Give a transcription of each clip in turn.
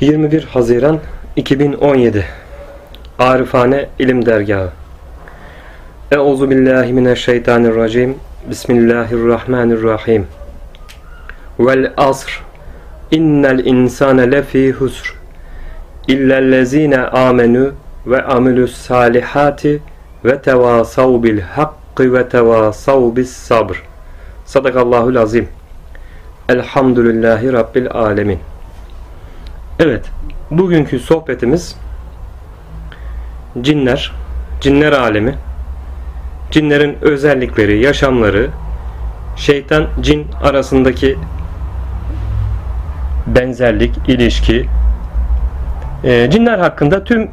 21 Haziran 2017 Arifane İlim Dergahı. Euzu billahi mineşşeytanirracim. Bismillahirrahmanirrahim. Vel asr. İnnel insane lefî husr. İllellezine amenu ve amilus salihati ve tevasav bil hakkı ve tevasav bis sabr. Sadakallahul azim. Elhamdülillahi Rabbil alemin Evet, bugünkü sohbetimiz cinler, cinler alemi, cinlerin özellikleri, yaşamları, şeytan cin arasındaki benzerlik, ilişki, e, cinler hakkında tüm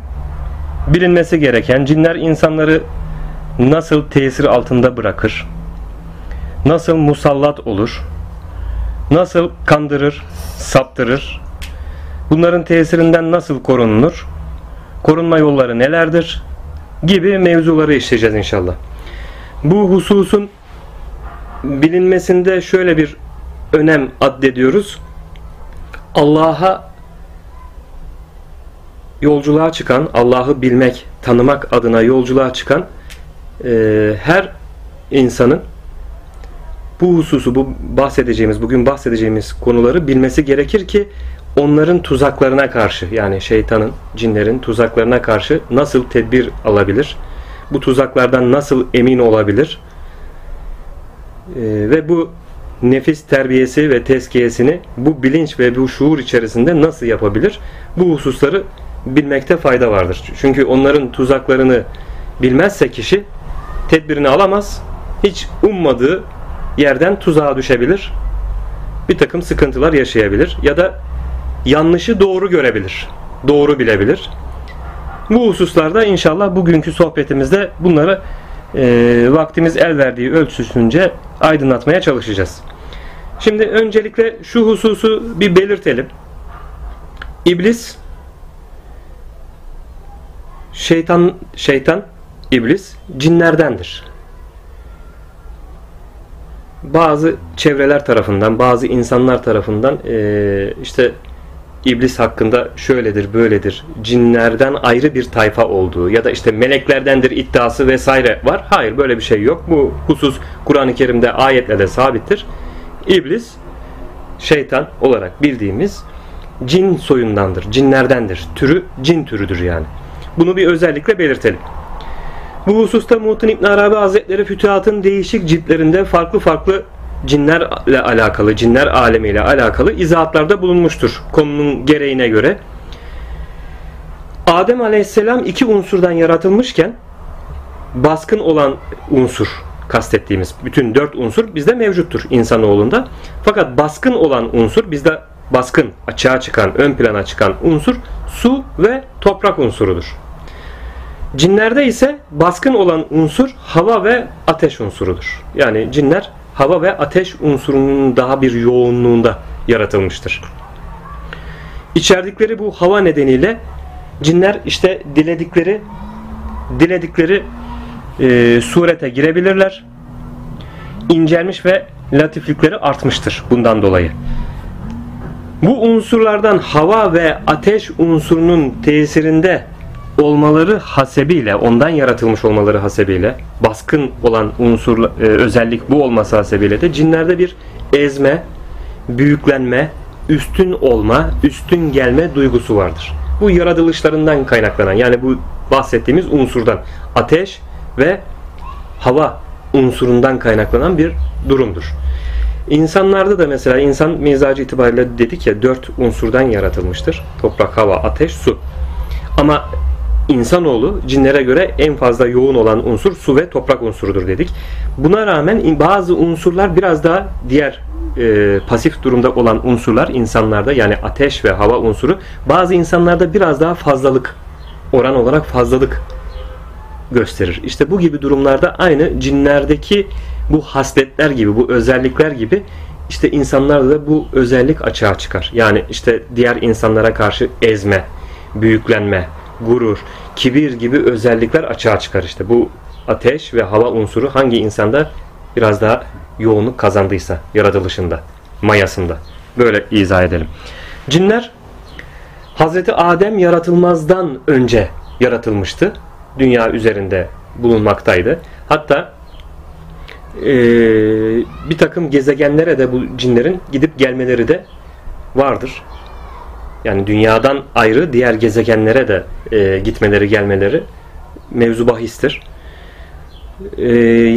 bilinmesi gereken, cinler insanları nasıl tesir altında bırakır, nasıl musallat olur, nasıl kandırır, saptırır, bunların tesirinden nasıl korunulur, korunma yolları nelerdir gibi mevzuları işleyeceğiz inşallah. Bu hususun bilinmesinde şöyle bir önem addediyoruz. Allah'a yolculuğa çıkan, Allah'ı bilmek, tanımak adına yolculuğa çıkan e, her insanın bu hususu, bu bahsedeceğimiz, bugün bahsedeceğimiz konuları bilmesi gerekir ki onların tuzaklarına karşı yani şeytanın, cinlerin tuzaklarına karşı nasıl tedbir alabilir? Bu tuzaklardan nasıl emin olabilir? Ee, ve bu nefis terbiyesi ve tezkiyesini bu bilinç ve bu şuur içerisinde nasıl yapabilir? Bu hususları bilmekte fayda vardır. Çünkü onların tuzaklarını bilmezse kişi tedbirini alamaz. Hiç ummadığı yerden tuzağa düşebilir. Bir takım sıkıntılar yaşayabilir. Ya da yanlışı doğru görebilir. Doğru bilebilir. Bu hususlarda inşallah bugünkü sohbetimizde bunları e, vaktimiz el verdiği ölçüsünce aydınlatmaya çalışacağız. Şimdi öncelikle şu hususu bir belirtelim. İblis şeytan şeytan iblis cinlerdendir. Bazı çevreler tarafından, bazı insanlar tarafından e, işte iblis hakkında şöyledir, böyledir, cinlerden ayrı bir tayfa olduğu ya da işte meleklerdendir iddiası vesaire var. Hayır böyle bir şey yok. Bu husus Kur'an-ı Kerim'de ayetle de sabittir. İblis şeytan olarak bildiğimiz cin soyundandır, cinlerdendir. Türü cin türüdür yani. Bunu bir özellikle belirtelim. Bu hususta Muhtin İbn Arabi Hazretleri Fütuhat'ın değişik ciltlerinde farklı farklı cinlerle alakalı, cinler alemiyle alakalı izahatlarda bulunmuştur konunun gereğine göre. Adem Aleyhisselam iki unsurdan yaratılmışken baskın olan unsur kastettiğimiz bütün dört unsur bizde mevcuttur insanoğlunda. Fakat baskın olan unsur bizde baskın, açığa çıkan, ön plana çıkan unsur su ve toprak unsurudur. Cinlerde ise baskın olan unsur hava ve ateş unsurudur. Yani cinler hava ve ateş unsurunun daha bir yoğunluğunda yaratılmıştır. İçerdikleri bu hava nedeniyle cinler işte diledikleri diledikleri e, surete girebilirler. İncelmiş ve latiflikleri artmıştır bundan dolayı. Bu unsurlardan hava ve ateş unsurunun tesirinde olmaları hasebiyle, ondan yaratılmış olmaları hasebiyle, baskın olan unsur e, özellik bu olması hasebiyle de cinlerde bir ezme, büyüklenme, üstün olma, üstün gelme duygusu vardır. Bu yaratılışlarından kaynaklanan yani bu bahsettiğimiz unsurdan ateş ve hava unsurundan kaynaklanan bir durumdur. İnsanlarda da mesela insan mizacı itibariyle dedik ya dört unsurdan yaratılmıştır. Toprak, hava, ateş, su. Ama insanoğlu cinlere göre en fazla yoğun olan unsur su ve toprak unsurudur dedik. Buna rağmen bazı unsurlar biraz daha diğer e, pasif durumda olan unsurlar insanlarda yani ateş ve hava unsuru bazı insanlarda biraz daha fazlalık oran olarak fazlalık gösterir. İşte bu gibi durumlarda aynı cinlerdeki bu hasletler gibi, bu özellikler gibi işte insanlarda da bu özellik açığa çıkar. Yani işte diğer insanlara karşı ezme, büyüklenme, gurur, kibir gibi özellikler açığa çıkar işte. Bu ateş ve hava unsuru hangi insanda biraz daha yoğunluk kazandıysa yaratılışında, mayasında. Böyle izah edelim. Cinler Hazreti Adem yaratılmazdan önce yaratılmıştı. Dünya üzerinde bulunmaktaydı. Hatta e, bir takım gezegenlere de bu cinlerin gidip gelmeleri de vardır. Yani dünyadan ayrı diğer gezegenlere de e, gitmeleri gelmeleri mevzu bahistir. E,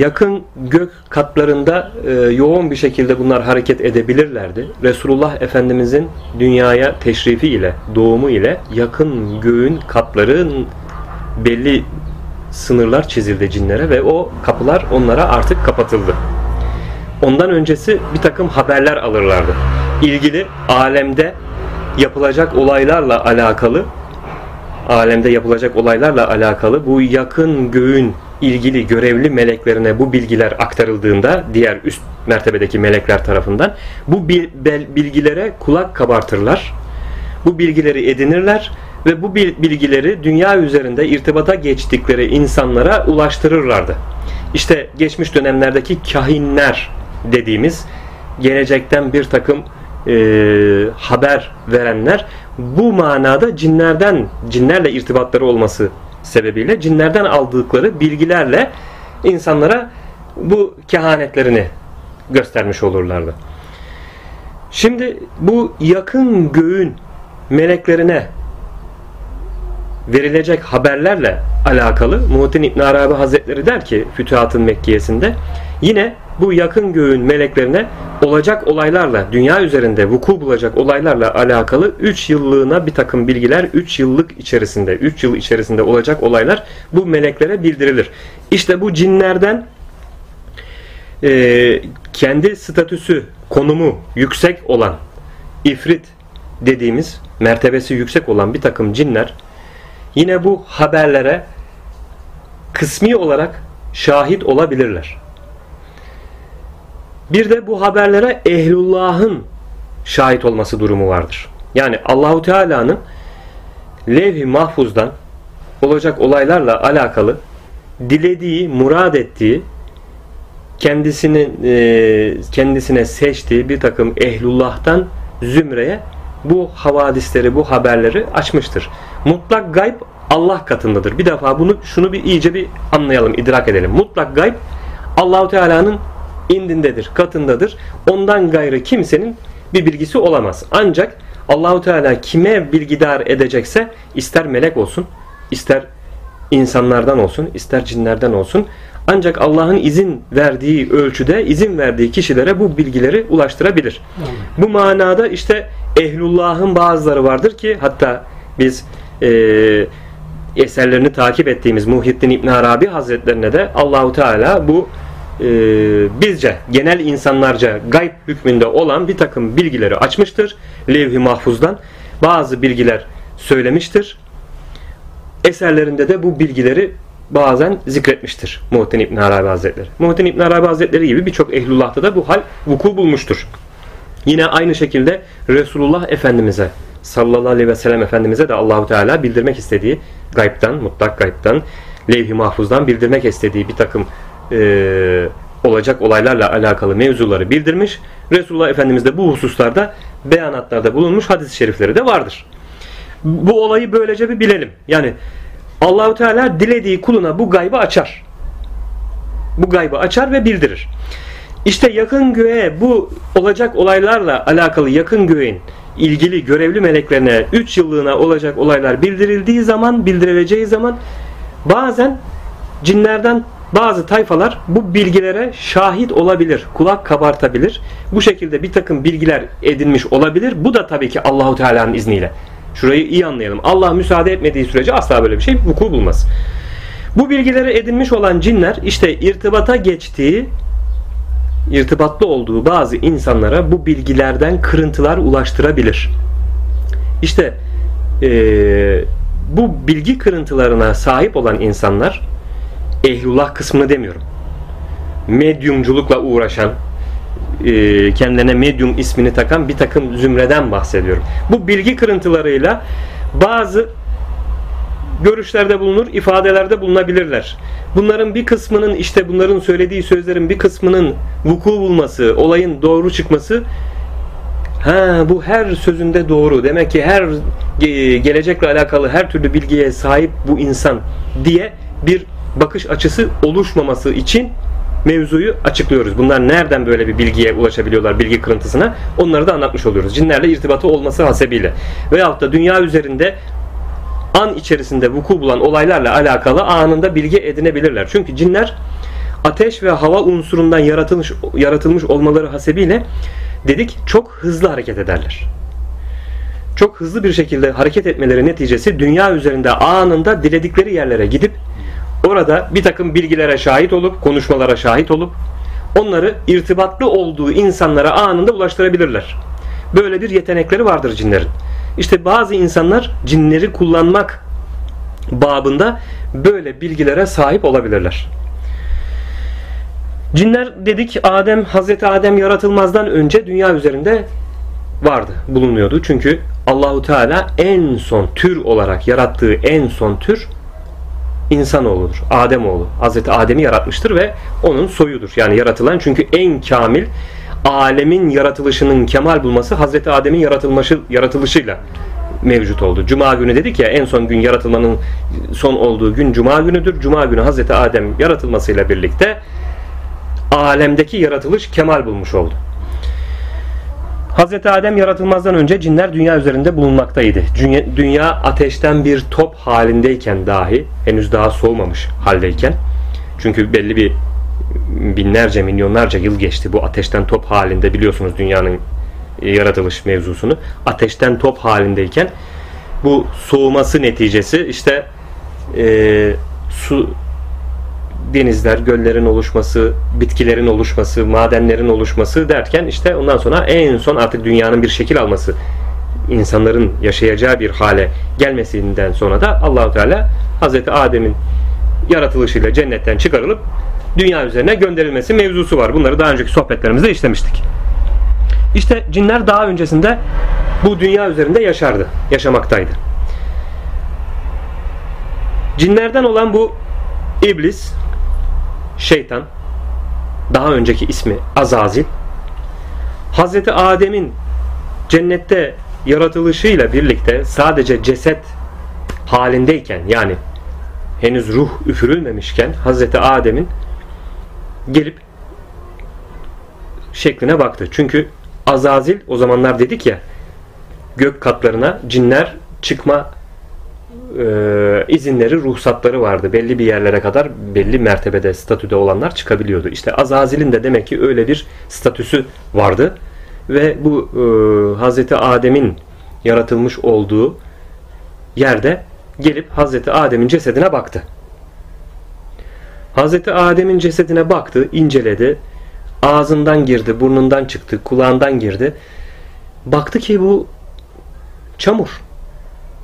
yakın gök katlarında e, yoğun bir şekilde bunlar hareket edebilirlerdi. Resulullah Efendimizin dünyaya teşrifi ile, doğumu ile yakın göğün katların belli sınırlar çizildi cinlere ve o kapılar onlara artık kapatıldı. Ondan öncesi bir takım haberler alırlardı. İlgili alemde yapılacak olaylarla alakalı alemde yapılacak olaylarla alakalı bu yakın göğün ilgili görevli meleklerine bu bilgiler aktarıldığında diğer üst mertebedeki melekler tarafından bu bilgilere kulak kabartırlar. Bu bilgileri edinirler ve bu bilgileri dünya üzerinde irtibata geçtikleri insanlara ulaştırırlardı. İşte geçmiş dönemlerdeki kahinler dediğimiz gelecekten bir takım e, haber verenler bu manada cinlerden cinlerle irtibatları olması sebebiyle cinlerden aldıkları bilgilerle insanlara bu kehanetlerini göstermiş olurlardı. Şimdi bu yakın göğün meleklerine verilecek haberlerle alakalı Muhittin İbn Arabi Hazretleri der ki Fütuhat'ın Mekkiye'sinde yine bu yakın göğün meleklerine olacak olaylarla, dünya üzerinde vuku bulacak olaylarla alakalı 3 yıllığına bir takım bilgiler 3 yıllık içerisinde, 3 yıl içerisinde olacak olaylar bu meleklere bildirilir. İşte bu cinlerden e, kendi statüsü, konumu yüksek olan ifrit dediğimiz mertebesi yüksek olan bir takım cinler yine bu haberlere kısmi olarak şahit olabilirler. Bir de bu haberlere ehlullahın şahit olması durumu vardır. Yani Allahu Teala'nın levh-i mahfuzdan olacak olaylarla alakalı dilediği, murad ettiği kendisinin e, kendisine seçtiği bir takım ehlullah'tan zümreye bu havadisleri, bu haberleri açmıştır. Mutlak gayb Allah katındadır. Bir defa bunu şunu bir iyice bir anlayalım, idrak edelim. Mutlak gayb Allahu Teala'nın indindedir, katındadır. Ondan gayrı kimsenin bir bilgisi olamaz. Ancak Allahu Teala kime bilgidar edecekse ister melek olsun, ister insanlardan olsun, ister cinlerden olsun ancak Allah'ın izin verdiği ölçüde, izin verdiği kişilere bu bilgileri ulaştırabilir. Bu manada işte ehlullahın bazıları vardır ki hatta biz e, eserlerini takip ettiğimiz Muhyiddin İbn Arabi Hazretlerine de Allahu Teala bu e, bizce genel insanlarca gayb hükmünde olan bir takım bilgileri açmıştır. Levh-i mahfuzdan bazı bilgiler söylemiştir. Eserlerinde de bu bilgileri bazen zikretmiştir Muhittin İbn Arabi Hazretleri. Muhittin İbn Arabi Hazretleri gibi birçok ehlullah'ta da bu hal vuku bulmuştur. Yine aynı şekilde Resulullah Efendimiz'e sallallahu aleyhi ve sellem Efendimiz'e de Allahu Teala bildirmek istediği gaybtan, mutlak gaybtan, levh-i mahfuzdan bildirmek istediği bir takım e, olacak olaylarla alakalı mevzuları bildirmiş. Resulullah Efendimiz de bu hususlarda beyanatlarda bulunmuş hadis-i şerifleri de vardır. Bu olayı böylece bir bilelim. Yani Allahu Teala dilediği kuluna bu gaybı açar. Bu gaybı açar ve bildirir. İşte yakın göğe bu olacak olaylarla alakalı yakın göğün ilgili görevli meleklerine 3 yıllığına olacak olaylar bildirildiği zaman, bildirileceği zaman bazen cinlerden bazı tayfalar bu bilgilere şahit olabilir, kulak kabartabilir. Bu şekilde bir takım bilgiler edinmiş olabilir. Bu da tabii ki Allahu Teala'nın izniyle. Şurayı iyi anlayalım. Allah müsaade etmediği sürece asla böyle bir şey vuku bulmaz. Bu bilgileri edinmiş olan cinler işte irtibata geçtiği irtibatlı olduğu bazı insanlara bu bilgilerden kırıntılar ulaştırabilir. İşte e, bu bilgi kırıntılarına sahip olan insanlar ehlullah kısmını demiyorum. Medyumculukla uğraşan, e, kendilerine medyum ismini takan bir takım zümreden bahsediyorum. Bu bilgi kırıntılarıyla bazı görüşlerde bulunur, ifadelerde bulunabilirler. Bunların bir kısmının işte bunların söylediği sözlerin bir kısmının vuku bulması, olayın doğru çıkması Ha bu her sözünde doğru. Demek ki her gelecekle alakalı her türlü bilgiye sahip bu insan diye bir bakış açısı oluşmaması için mevzuyu açıklıyoruz. Bunlar nereden böyle bir bilgiye ulaşabiliyorlar, bilgi kırıntısına? Onları da anlatmış oluyoruz. Cinlerle irtibatı olması hasebiyle. Veyahut da dünya üzerinde an içerisinde vuku bulan olaylarla alakalı anında bilgi edinebilirler. Çünkü cinler ateş ve hava unsurundan yaratılmış yaratılmış olmaları hasebiyle dedik çok hızlı hareket ederler. Çok hızlı bir şekilde hareket etmeleri neticesi dünya üzerinde anında diledikleri yerlere gidip orada bir takım bilgilere şahit olup konuşmalara şahit olup onları irtibatlı olduğu insanlara anında ulaştırabilirler. Böyle bir yetenekleri vardır cinlerin. İşte bazı insanlar cinleri kullanmak babında böyle bilgilere sahip olabilirler. Cinler dedik Adem Hazreti Adem yaratılmazdan önce dünya üzerinde vardı, bulunuyordu. Çünkü Allahu Teala en son tür olarak yarattığı en son tür insanoğludur. Ademoğlu. Hazreti Adem'i yaratmıştır ve onun soyudur. Yani yaratılan çünkü en kamil alemin yaratılışının kemal bulması Hazreti Adem'in yaratılması yaratılışıyla mevcut oldu. Cuma günü dedik ya en son gün yaratılmanın son olduğu gün Cuma günüdür. Cuma günü Hazreti Adem yaratılmasıyla birlikte alemdeki yaratılış kemal bulmuş oldu. Hazreti Adem yaratılmazdan önce cinler dünya üzerinde bulunmaktaydı. Dünya ateşten bir top halindeyken dahi henüz daha soğumamış haldeyken çünkü belli bir binlerce milyonlarca yıl geçti bu ateşten top halinde biliyorsunuz dünyanın yaratılış mevzusunu ateşten top halindeyken bu soğuması neticesi işte e, su denizler, göllerin oluşması, bitkilerin oluşması, madenlerin oluşması derken işte ondan sonra en son artık dünyanın bir şekil alması, insanların yaşayacağı bir hale gelmesinden sonra da Allahu Teala Hazreti Adem'in yaratılışıyla cennetten çıkarılıp dünya üzerine gönderilmesi mevzusu var. Bunları daha önceki sohbetlerimizde işlemiştik. İşte cinler daha öncesinde bu dünya üzerinde yaşardı, yaşamaktaydı. Cinlerden olan bu iblis şeytan daha önceki ismi Azazil Hazreti Adem'in cennette yaratılışıyla birlikte sadece ceset halindeyken yani henüz ruh üfürülmemişken Hazreti Adem'in gelip şekline baktı. Çünkü Azazil o zamanlar dedik ya gök katlarına cinler çıkma e, izinleri, ruhsatları vardı. Belli bir yerlere kadar belli mertebede, statüde olanlar çıkabiliyordu. İşte Azazil'in de demek ki öyle bir statüsü vardı. Ve bu e, Hazreti Adem'in yaratılmış olduğu yerde gelip Hazreti Adem'in cesedine baktı. Hazreti Adem'in cesedine baktı, inceledi. Ağzından girdi, burnundan çıktı, kulağından girdi. Baktı ki bu çamur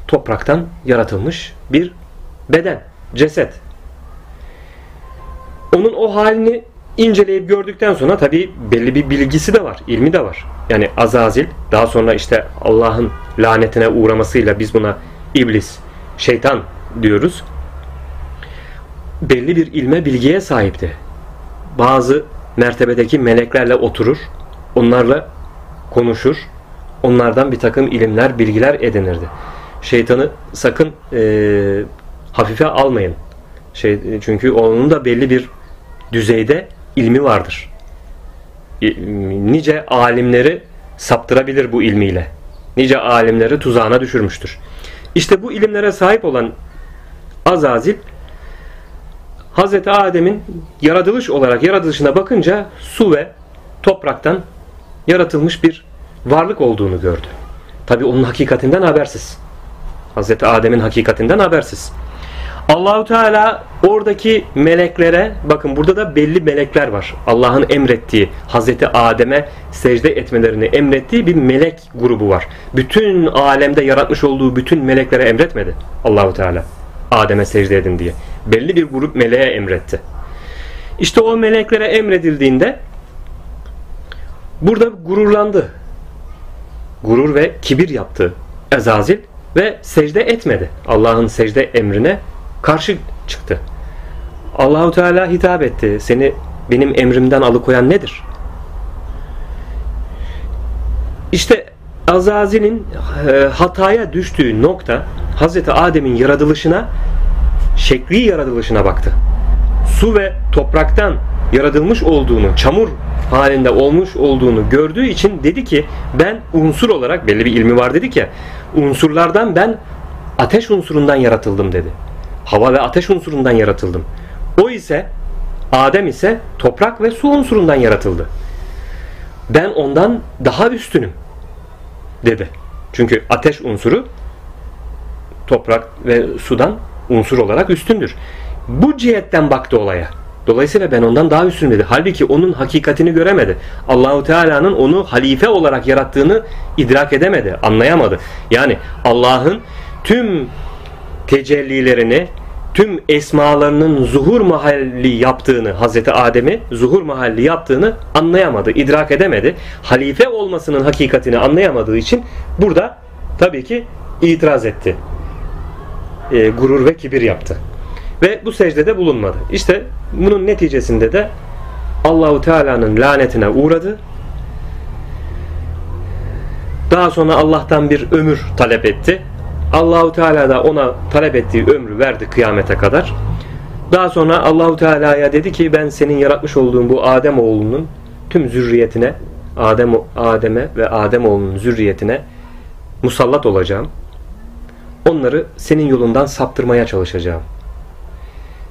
topraktan yaratılmış bir beden, ceset. Onun o halini inceleyip gördükten sonra tabi belli bir bilgisi de var, ilmi de var. Yani Azazil daha sonra işte Allah'ın lanetine uğramasıyla biz buna iblis, şeytan diyoruz. Belli bir ilme, bilgiye sahipti. Bazı mertebedeki meleklerle oturur, onlarla konuşur, onlardan bir takım ilimler, bilgiler edinirdi şeytanı sakın e, hafife almayın. Şey, çünkü onun da belli bir düzeyde ilmi vardır. Nice alimleri saptırabilir bu ilmiyle. Nice alimleri tuzağına düşürmüştür. İşte bu ilimlere sahip olan Azazil Hazreti Adem'in yaratılış olarak yaratılışına bakınca su ve topraktan yaratılmış bir varlık olduğunu gördü. Tabi onun hakikatinden habersiz. Hazreti Adem'in hakikatinden habersiz. Allahu Teala oradaki meleklere bakın burada da belli melekler var. Allah'ın emrettiği Hazreti Adem'e secde etmelerini emrettiği bir melek grubu var. Bütün alemde yaratmış olduğu bütün meleklere emretmedi Allahu Teala. Adem'e secde edin diye. Belli bir grup meleğe emretti. İşte o meleklere emredildiğinde burada gururlandı. Gurur ve kibir yaptı Ezazil ve secde etmedi. Allah'ın secde emrine karşı çıktı. Allahu Teala hitap etti. Seni benim emrimden alıkoyan nedir? İşte Azazil'in e, hataya düştüğü nokta Hazreti Adem'in yaratılışına şekli yaratılışına baktı. Su ve topraktan yaratılmış olduğunu, çamur halinde olmuş olduğunu gördüğü için dedi ki ben unsur olarak belli bir ilmi var dedik ya unsurlardan ben ateş unsurundan yaratıldım dedi. Hava ve ateş unsurundan yaratıldım. O ise Adem ise toprak ve su unsurundan yaratıldı. Ben ondan daha üstünüm dedi. Çünkü ateş unsuru toprak ve sudan unsur olarak üstündür. Bu cihetten baktı olaya. Dolayısıyla ben ondan daha üstün dedi. Halbuki onun hakikatini göremedi. Allahu Teala'nın onu halife olarak yarattığını idrak edemedi, anlayamadı. Yani Allah'ın tüm tecellilerini, tüm esmalarının zuhur mahalli yaptığını, Hazreti Adem'i zuhur mahalli yaptığını anlayamadı, idrak edemedi. Halife olmasının hakikatini anlayamadığı için burada tabii ki itiraz etti. E, gurur ve kibir yaptı. Ve bu secdede bulunmadı. İşte bunun neticesinde de Allahu Teala'nın lanetine uğradı. Daha sonra Allah'tan bir ömür talep etti. Allahu Teala da ona talep ettiği ömrü verdi kıyamete kadar. Daha sonra Allahu Teala'ya dedi ki ben senin yaratmış olduğun bu Adem oğlunun tüm zürriyetine Adem Adem'e ve Adem oğlunun zürriyetine musallat olacağım. Onları senin yolundan saptırmaya çalışacağım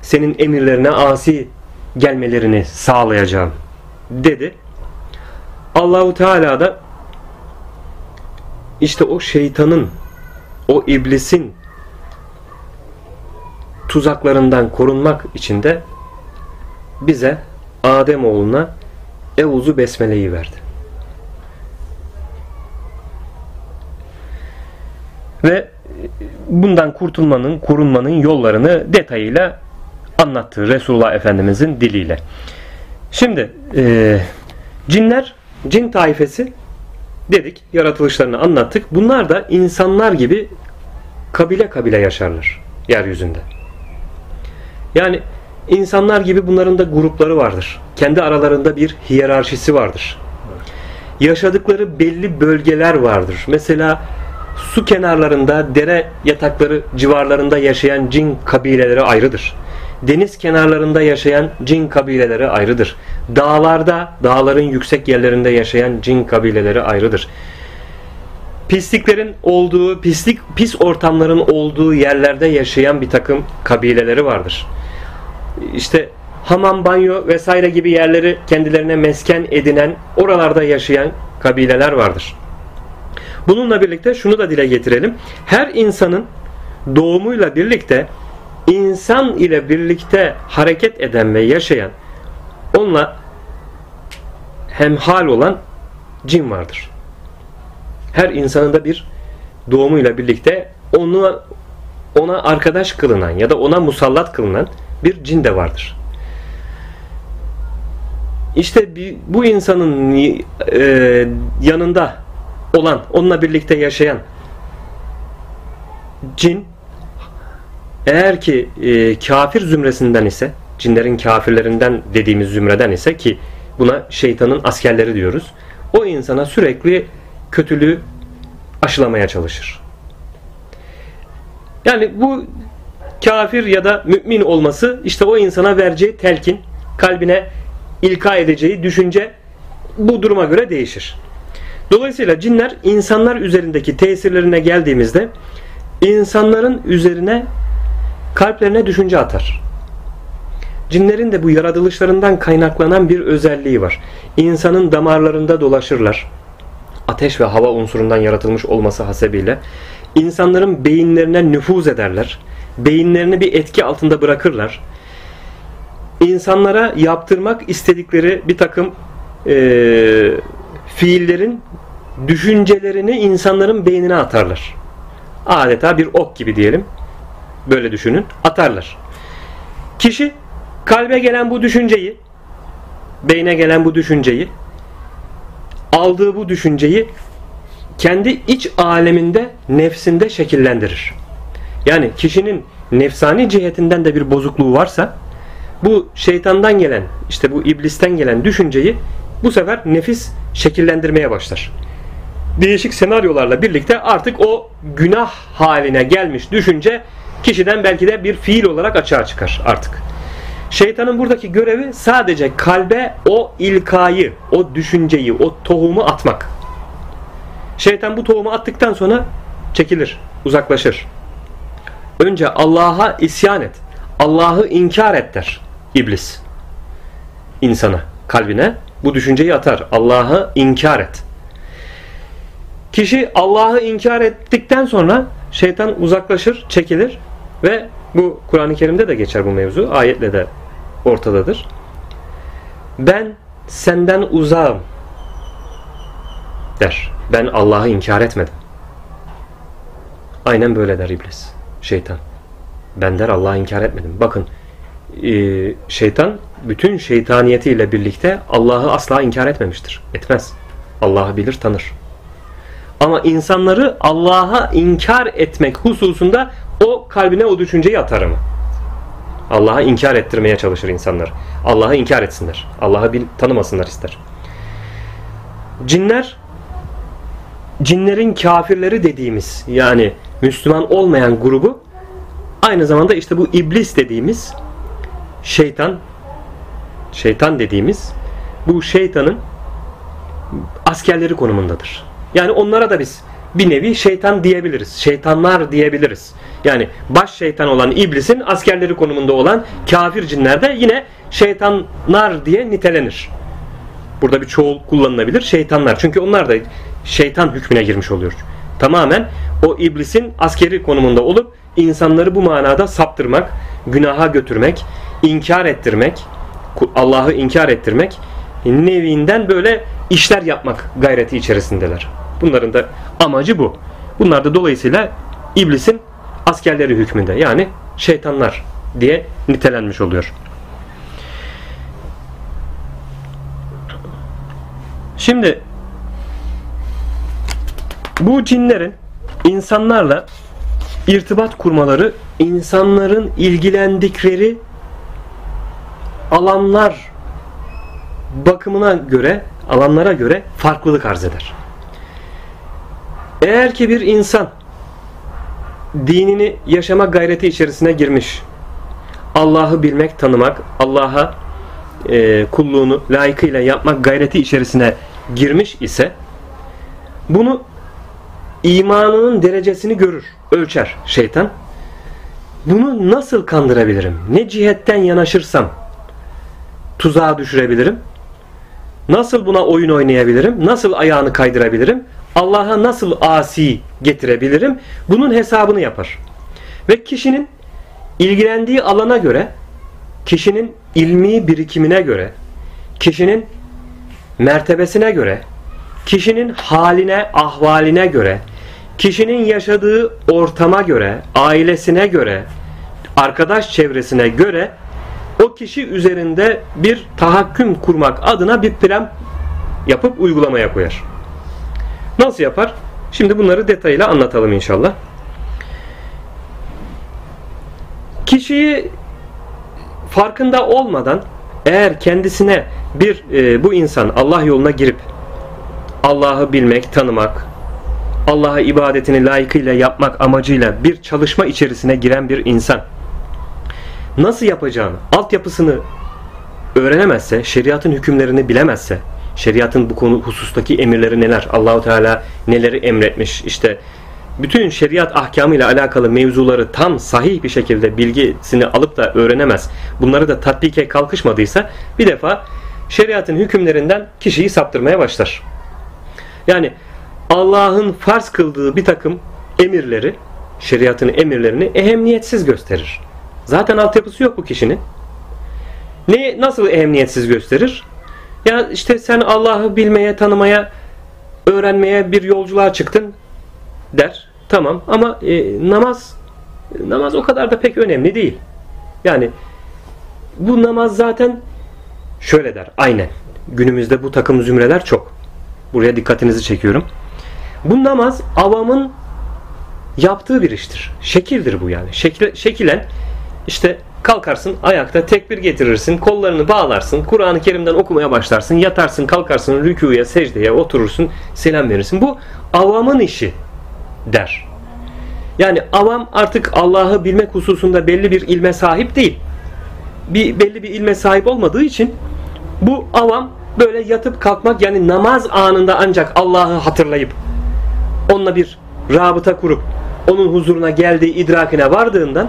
senin emirlerine asi gelmelerini sağlayacağım dedi. Allahu Teala da işte o şeytanın o iblisin tuzaklarından korunmak için de bize Adem oğluna Evuzu Besmele'yi verdi. Ve bundan kurtulmanın, korunmanın yollarını detayıyla anlattığı Resulullah Efendimizin diliyle. Şimdi e, cinler, cin taifesi dedik, yaratılışlarını anlattık. Bunlar da insanlar gibi kabile kabile yaşarlar yeryüzünde. Yani insanlar gibi bunların da grupları vardır. Kendi aralarında bir hiyerarşisi vardır. Yaşadıkları belli bölgeler vardır. Mesela su kenarlarında, dere yatakları civarlarında yaşayan cin kabileleri ayrıdır deniz kenarlarında yaşayan cin kabileleri ayrıdır. Dağlarda, dağların yüksek yerlerinde yaşayan cin kabileleri ayrıdır. Pisliklerin olduğu, pislik pis ortamların olduğu yerlerde yaşayan bir takım kabileleri vardır. İşte hamam, banyo vesaire gibi yerleri kendilerine mesken edinen, oralarda yaşayan kabileler vardır. Bununla birlikte şunu da dile getirelim. Her insanın doğumuyla birlikte insan ile birlikte hareket eden ve yaşayan onunla hemhal olan cin vardır. Her insanın da bir doğumuyla birlikte onu ona arkadaş kılınan ya da ona musallat kılınan bir cin de vardır. İşte bu insanın e, yanında olan, onunla birlikte yaşayan cin eğer ki e, kafir zümresinden ise, cinlerin kafirlerinden dediğimiz zümreden ise ki buna şeytanın askerleri diyoruz. O insana sürekli kötülüğü aşılamaya çalışır. Yani bu kafir ya da mümin olması işte o insana vereceği telkin, kalbine ilka edeceği düşünce bu duruma göre değişir. Dolayısıyla cinler insanlar üzerindeki tesirlerine geldiğimizde insanların üzerine kalplerine düşünce atar. Cinlerin de bu yaratılışlarından kaynaklanan bir özelliği var. İnsanın damarlarında dolaşırlar. Ateş ve hava unsurundan yaratılmış olması hasebiyle insanların beyinlerine nüfuz ederler. Beyinlerini bir etki altında bırakırlar. İnsanlara yaptırmak istedikleri bir takım e, fiillerin düşüncelerini insanların beynine atarlar. Adeta bir ok gibi diyelim. Böyle düşünün. Atarlar. Kişi kalbe gelen bu düşünceyi beyne gelen bu düşünceyi aldığı bu düşünceyi kendi iç aleminde nefsinde şekillendirir. Yani kişinin nefsani cihetinden de bir bozukluğu varsa bu şeytandan gelen işte bu iblisten gelen düşünceyi bu sefer nefis şekillendirmeye başlar. değişik senaryolarla birlikte artık o günah haline gelmiş düşünce kişiden belki de bir fiil olarak açığa çıkar artık. Şeytanın buradaki görevi sadece kalbe o ilkayı, o düşünceyi, o tohumu atmak. Şeytan bu tohumu attıktan sonra çekilir, uzaklaşır. Önce Allah'a isyan et. Allah'ı inkar et der iblis. insana, kalbine bu düşünceyi atar. Allah'ı inkar et. Kişi Allah'ı inkar ettikten sonra şeytan uzaklaşır, çekilir ve bu Kur'an-ı Kerim'de de geçer bu mevzu. Ayetle de ortadadır. Ben senden uzağım der. Ben Allah'ı inkar etmedim. Aynen böyle der iblis. Şeytan. Ben der Allah'ı inkar etmedim. Bakın e, şeytan bütün şeytaniyetiyle birlikte Allah'ı asla inkar etmemiştir. Etmez. Allah'ı bilir, tanır. Ama insanları Allah'a inkar etmek hususunda o kalbine o düşünceyi atar mı? Allah'a inkar ettirmeye çalışır insanlar. Allah'ı inkar etsinler. Allah'ı tanımasınlar ister. Cinler cinlerin kafirleri dediğimiz yani Müslüman olmayan grubu aynı zamanda işte bu iblis dediğimiz şeytan şeytan dediğimiz bu şeytanın askerleri konumundadır. Yani onlara da biz bir nevi şeytan diyebiliriz. Şeytanlar diyebiliriz. Yani baş şeytan olan iblisin askerleri konumunda olan kafir cinler de yine şeytanlar diye nitelenir. Burada bir çoğul kullanılabilir. Şeytanlar. Çünkü onlar da şeytan hükmüne girmiş oluyor. Tamamen o iblisin askeri konumunda olup insanları bu manada saptırmak, günaha götürmek, inkar ettirmek, Allah'ı inkar ettirmek nevinden böyle işler yapmak gayreti içerisindeler. Bunların da amacı bu. Bunlar da dolayısıyla iblisin askerleri hükmünde yani şeytanlar diye nitelenmiş oluyor. Şimdi bu cinlerin insanlarla irtibat kurmaları insanların ilgilendikleri alanlar bakımına göre alanlara göre farklılık arz eder. Eğer ki bir insan dinini yaşama gayreti içerisine girmiş, Allah'ı bilmek, tanımak, Allah'a e, kulluğunu layıkıyla yapmak gayreti içerisine girmiş ise bunu imanının derecesini görür, ölçer şeytan. Bunu nasıl kandırabilirim? Ne cihetten yanaşırsam tuzağa düşürebilirim? Nasıl buna oyun oynayabilirim? Nasıl ayağını kaydırabilirim? Allah'a nasıl asi getirebilirim? Bunun hesabını yapar. Ve kişinin ilgilendiği alana göre, kişinin ilmi birikimine göre, kişinin mertebesine göre, kişinin haline, ahvaline göre, kişinin yaşadığı ortama göre, ailesine göre, arkadaş çevresine göre o kişi üzerinde bir tahakküm kurmak adına bir plan yapıp uygulamaya koyar. Nasıl yapar? Şimdi bunları detayıyla anlatalım inşallah. Kişiyi farkında olmadan eğer kendisine bir e, bu insan Allah yoluna girip Allah'ı bilmek, tanımak, Allah'a ibadetini layıkıyla yapmak amacıyla bir çalışma içerisine giren bir insan nasıl yapacağını, altyapısını öğrenemezse, şeriatın hükümlerini bilemezse, şeriatın bu konu husustaki emirleri neler, Allahu Teala neleri emretmiş, işte bütün şeriat ahkamıyla alakalı mevzuları tam sahih bir şekilde bilgisini alıp da öğrenemez. Bunları da tatbike kalkışmadıysa bir defa şeriatın hükümlerinden kişiyi saptırmaya başlar. Yani Allah'ın farz kıldığı bir takım emirleri, şeriatın emirlerini ehemniyetsiz gösterir. Zaten altyapısı yok bu kişinin. Ne nasıl ehemniyetsiz gösterir? Ya işte sen Allah'ı bilmeye, tanımaya, öğrenmeye bir yolculuğa çıktın der. Tamam ama e, namaz namaz o kadar da pek önemli değil. Yani bu namaz zaten şöyle der. Aynen. Günümüzde bu takım zümreler çok. Buraya dikkatinizi çekiyorum. Bu namaz avamın yaptığı bir iştir. Şekildir bu yani. Şekil, şekilen işte kalkarsın ayakta tekbir getirirsin, kollarını bağlarsın, Kur'an-ı Kerim'den okumaya başlarsın, yatarsın, kalkarsın, rükuya, secdeye oturursun, selam verirsin. Bu avamın işi der. Yani avam artık Allah'ı bilmek hususunda belli bir ilme sahip değil. Bir belli bir ilme sahip olmadığı için bu avam böyle yatıp kalkmak yani namaz anında ancak Allah'ı hatırlayıp onunla bir rabıta kurup onun huzuruna geldiği idrakine vardığından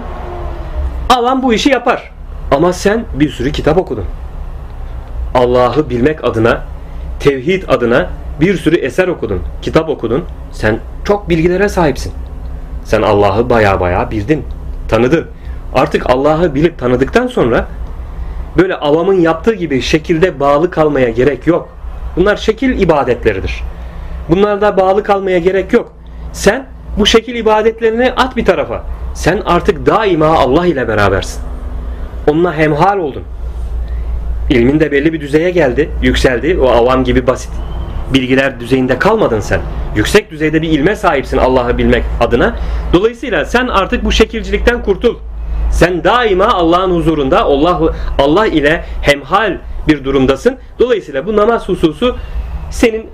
avam bu işi yapar. Ama sen bir sürü kitap okudun. Allah'ı bilmek adına, tevhid adına bir sürü eser okudun, kitap okudun. Sen çok bilgilere sahipsin. Sen Allah'ı baya baya bildin, tanıdın. Artık Allah'ı bilip tanıdıktan sonra böyle avamın yaptığı gibi şekilde bağlı kalmaya gerek yok. Bunlar şekil ibadetleridir. Bunlarda bağlı kalmaya gerek yok. Sen bu şekil ibadetlerini at bir tarafa. Sen artık daima Allah ile berabersin. Onunla hemhal oldun. İlmin de belli bir düzeye geldi, yükseldi. O avam gibi basit bilgiler düzeyinde kalmadın sen. Yüksek düzeyde bir ilme sahipsin Allah'ı bilmek adına. Dolayısıyla sen artık bu şekilcilikten kurtul. Sen daima Allah'ın huzurunda Allah Allah ile hemhal bir durumdasın. Dolayısıyla bu namaz hususu senin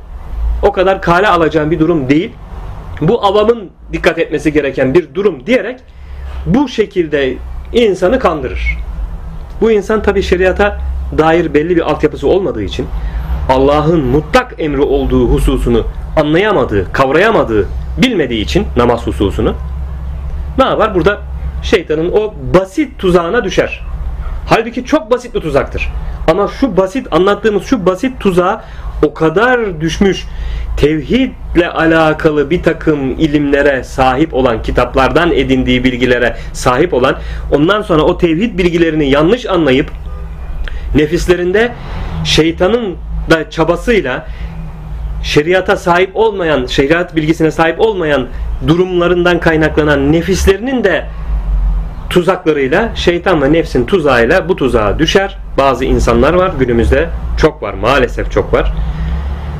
o kadar kale alacağın bir durum değil. Bu avamın dikkat etmesi gereken bir durum diyerek bu şekilde insanı kandırır. Bu insan tabi şeriata dair belli bir altyapısı olmadığı için Allah'ın mutlak emri olduğu hususunu anlayamadığı, kavrayamadığı, bilmediği için namaz hususunu ne yapar? Burada şeytanın o basit tuzağına düşer. Halbuki çok basit bir tuzaktır. Ama şu basit anlattığımız şu basit tuzağa o kadar düşmüş tevhidle alakalı bir takım ilimlere sahip olan kitaplardan edindiği bilgilere sahip olan ondan sonra o tevhid bilgilerini yanlış anlayıp nefislerinde şeytanın da çabasıyla şeriata sahip olmayan, şeriat bilgisine sahip olmayan durumlarından kaynaklanan nefislerinin de tuzaklarıyla, şeytan ve nefsin tuzağıyla bu tuzağa düşer. Bazı insanlar var günümüzde çok var maalesef çok var.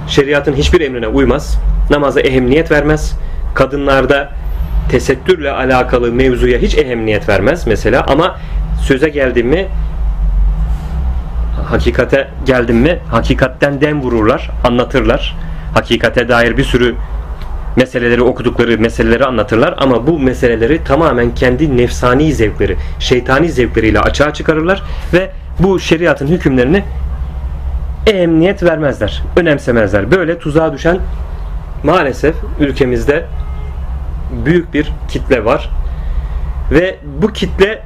Şeriatın hiçbir emrine uymaz. Namaza ehemmiyet vermez. Kadınlarda tesettürle alakalı mevzuya hiç ehemmiyet vermez mesela ama söze geldim mi hakikate geldim mi hakikatten dem vururlar, anlatırlar. Hakikate dair bir sürü meseleleri okudukları meseleleri anlatırlar ama bu meseleleri tamamen kendi nefsani zevkleri, şeytani zevkleriyle açığa çıkarırlar ve bu şeriatın hükümlerini emniyet vermezler, önemsemezler. Böyle tuzağa düşen maalesef ülkemizde büyük bir kitle var ve bu kitle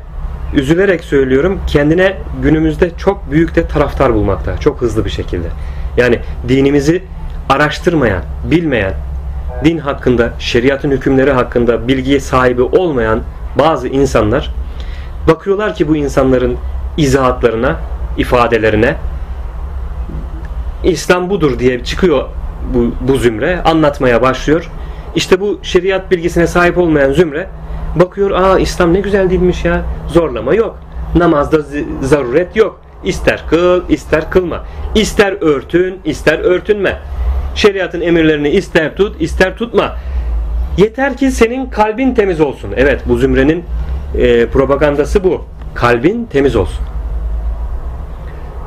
üzülerek söylüyorum kendine günümüzde çok büyük de taraftar bulmakta. Çok hızlı bir şekilde. Yani dinimizi araştırmayan, bilmeyen, din hakkında, şeriatın hükümleri hakkında bilgiye sahibi olmayan bazı insanlar bakıyorlar ki bu insanların izahatlarına, ifadelerine İslam budur diye çıkıyor bu, bu zümre, anlatmaya başlıyor. İşte bu şeriat bilgisine sahip olmayan zümre bakıyor, aa İslam ne güzel değilmiş ya, zorlama yok. Namazda zaruret yok. İster kıl, ister kılma. İster örtün, ister örtünme. Şeriatın emirlerini ister tut, ister tutma. Yeter ki senin kalbin temiz olsun. Evet bu zümrenin e, propagandası bu. Kalbin temiz olsun.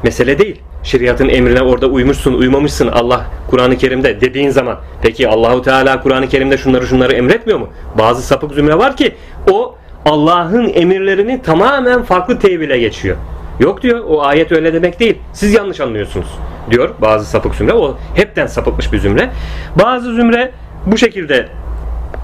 Mesele değil. Şeriatın emrine orada uymuşsun, uymamışsın Allah Kur'an-ı Kerim'de dediğin zaman. Peki Allahu Teala Kur'an-ı Kerim'de şunları şunları emretmiyor mu? Bazı sapık zümre var ki o Allah'ın emirlerini tamamen farklı tevhile geçiyor. Yok diyor o ayet öyle demek değil. Siz yanlış anlıyorsunuz diyor bazı sapık zümre. O hepten sapıkmış bir zümre. Bazı zümre bu şekilde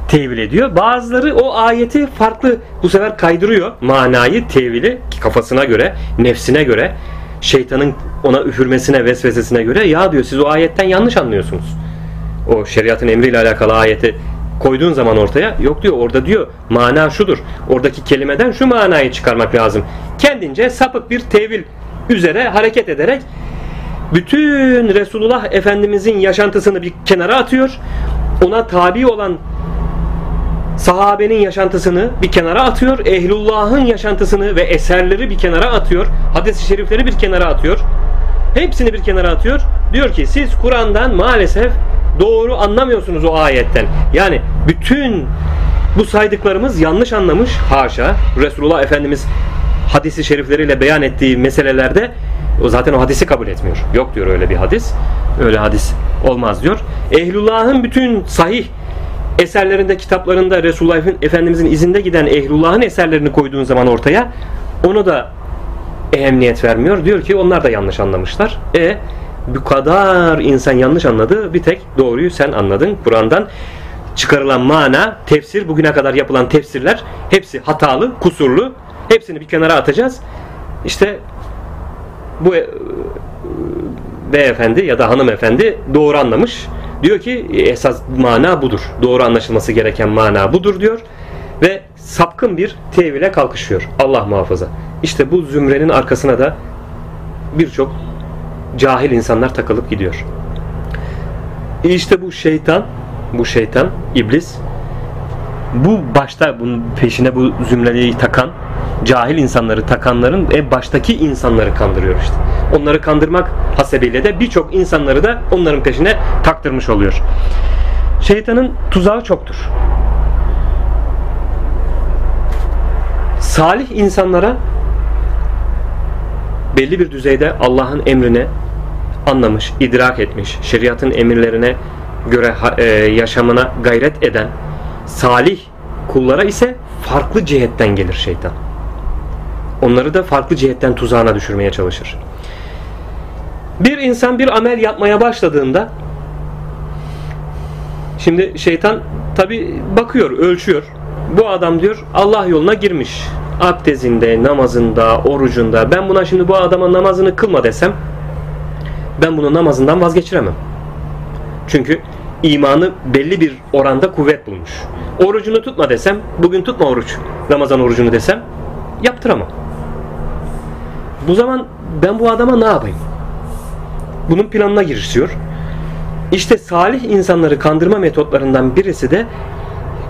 tevil ediyor. Bazıları o ayeti farklı bu sefer kaydırıyor manayı, tevili kafasına göre, nefsine göre, şeytanın ona üfürmesine, vesvesesine göre ya diyor siz o ayetten yanlış anlıyorsunuz. O şeriatın emriyle alakalı ayeti koyduğun zaman ortaya yok diyor orada diyor mana şudur. Oradaki kelimeden şu manayı çıkarmak lazım. Kendince sapık bir tevil üzere hareket ederek bütün Resulullah Efendimizin yaşantısını bir kenara atıyor. Ona tabi olan sahabenin yaşantısını bir kenara atıyor. Ehlullah'ın yaşantısını ve eserleri bir kenara atıyor. Hadis-i şerifleri bir kenara atıyor. Hepsini bir kenara atıyor. Diyor ki siz Kur'an'dan maalesef doğru anlamıyorsunuz o ayetten. Yani bütün bu saydıklarımız yanlış anlamış. Haşa. Resulullah Efendimiz hadisi şerifleriyle beyan ettiği meselelerde o zaten o hadisi kabul etmiyor. Yok diyor öyle bir hadis. Öyle hadis olmaz diyor. Ehlullah'ın bütün sahih eserlerinde, kitaplarında Resulullah Efendimizin izinde giden Ehlullah'ın eserlerini koyduğun zaman ortaya onu da ehemmiyet vermiyor. Diyor ki onlar da yanlış anlamışlar. E bu kadar insan yanlış anladı. Bir tek doğruyu sen anladın. Kur'an'dan çıkarılan mana, tefsir, bugüne kadar yapılan tefsirler hepsi hatalı, kusurlu. Hepsini bir kenara atacağız. İşte bu e, beyefendi ya da hanımefendi doğru anlamış. Diyor ki esas mana budur. Doğru anlaşılması gereken mana budur diyor. Ve sapkın bir tevile kalkışıyor. Allah muhafaza. İşte bu zümrenin arkasına da birçok cahil insanlar takılıp gidiyor. İşte bu şeytan, bu şeytan, iblis bu başta bunun peşine bu zümreyi takan cahil insanları takanların e baştaki insanları kandırıyor işte. Onları kandırmak hasebiyle de birçok insanları da onların peşine taktırmış oluyor. Şeytanın tuzağı çoktur. Salih insanlara belli bir düzeyde Allah'ın emrine anlamış, idrak etmiş, şeriatın emirlerine göre e, yaşamına gayret eden salih kullara ise farklı cihetten gelir şeytan. Onları da farklı cihetten tuzağına düşürmeye çalışır. Bir insan bir amel yapmaya başladığında şimdi şeytan tabi bakıyor, ölçüyor. Bu adam diyor Allah yoluna girmiş. Abdestinde, namazında, orucunda. Ben buna şimdi bu adama namazını kılma desem ben bunu namazından vazgeçiremem. Çünkü imanı belli bir oranda kuvvet bulmuş. Orucunu tutma desem, bugün tutma oruç, Ramazan orucunu desem yaptıramam. Bu zaman ben bu adama ne yapayım? Bunun planına girişiyor. İşte salih insanları kandırma metotlarından birisi de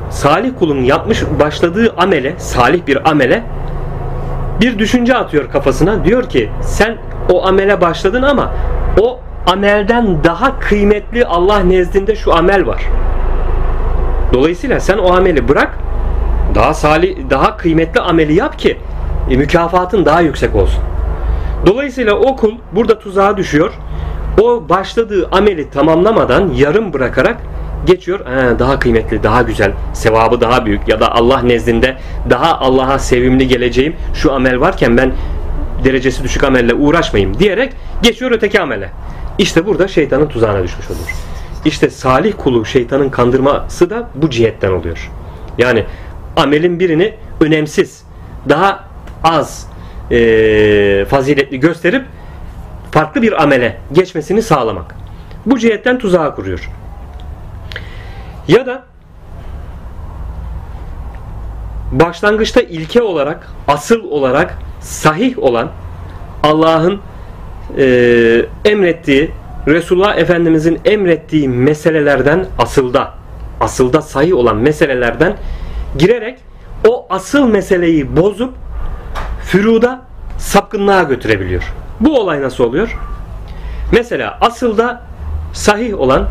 salih kulun yapmış başladığı amele, salih bir amele bir düşünce atıyor kafasına. Diyor ki sen o amele başladın ama o amelden daha kıymetli Allah nezdinde şu amel var. Dolayısıyla sen o ameli bırak daha salih, daha kıymetli ameli yap ki e, mükafatın daha yüksek olsun. Dolayısıyla o kul burada tuzağa düşüyor. O başladığı ameli tamamlamadan yarım bırakarak geçiyor. He, daha kıymetli, daha güzel, sevabı daha büyük ya da Allah nezdinde daha Allah'a sevimli geleceğim şu amel varken ben derecesi düşük amelle uğraşmayayım diyerek geçiyor öteki amele. İşte burada şeytanın tuzağına düşmüş olur. İşte salih kulu şeytanın kandırması da bu cihetten oluyor. Yani amelin birini önemsiz, daha az e, faziletli gösterip farklı bir amele geçmesini sağlamak. Bu cihetten tuzağa kuruyor. Ya da başlangıçta ilke olarak, asıl olarak sahih olan Allah'ın e, emrettiği, Resulullah Efendimizin emrettiği meselelerden asılda, asılda sahih olan meselelerden girerek o asıl meseleyi bozup füruda sapkınlığa götürebiliyor. Bu olay nasıl oluyor? Mesela asılda sahih olan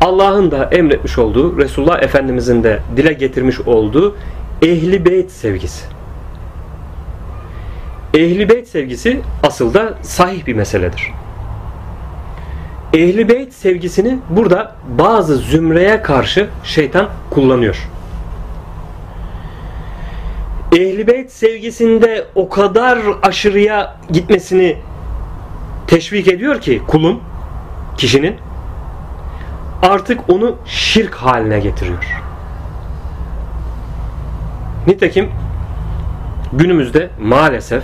Allah'ın da emretmiş olduğu, Resulullah Efendimizin de dile getirmiş olduğu ehli beyt sevgisi. Ehli beyt sevgisi asılda sahih bir meseledir. Ehli beyt sevgisini burada bazı zümreye karşı şeytan kullanıyor. Ehli beyt sevgisinde o kadar aşırıya gitmesini teşvik ediyor ki kulun, kişinin artık onu şirk haline getiriyor. Nitekim günümüzde maalesef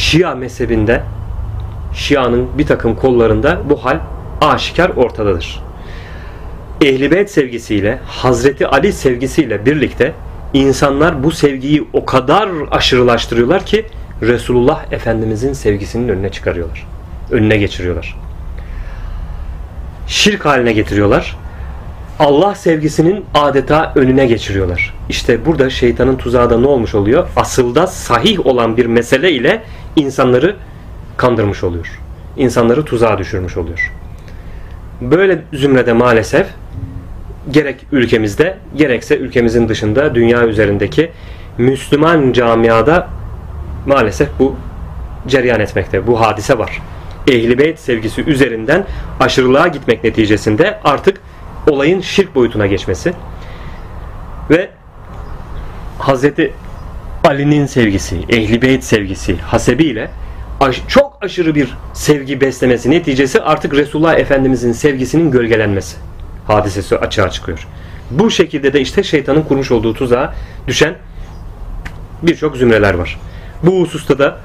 Şia mezhebinde Şia'nın bir takım kollarında bu hal aşikar ortadadır. Ehlibeyt sevgisiyle Hazreti Ali sevgisiyle birlikte insanlar bu sevgiyi o kadar aşırılaştırıyorlar ki Resulullah Efendimizin sevgisinin önüne çıkarıyorlar. Önüne geçiriyorlar. Şirk haline getiriyorlar. Allah sevgisinin adeta önüne geçiriyorlar. İşte burada şeytanın tuzağı da ne olmuş oluyor? Asılda sahih olan bir mesele ile insanları kandırmış oluyor. İnsanları tuzağa düşürmüş oluyor. Böyle zümrede maalesef gerek ülkemizde gerekse ülkemizin dışında dünya üzerindeki Müslüman camiada maalesef bu cereyan etmekte. Bu hadise var. Ehli beyt sevgisi üzerinden aşırılığa gitmek neticesinde artık olayın şirk boyutuna geçmesi ve Hazreti Ali'nin sevgisi, Ehli Beyt sevgisi hasebiyle çok aşırı bir sevgi beslemesi neticesi artık Resulullah Efendimizin sevgisinin gölgelenmesi hadisesi açığa çıkıyor. Bu şekilde de işte şeytanın kurmuş olduğu tuzağa düşen birçok zümreler var. Bu hususta da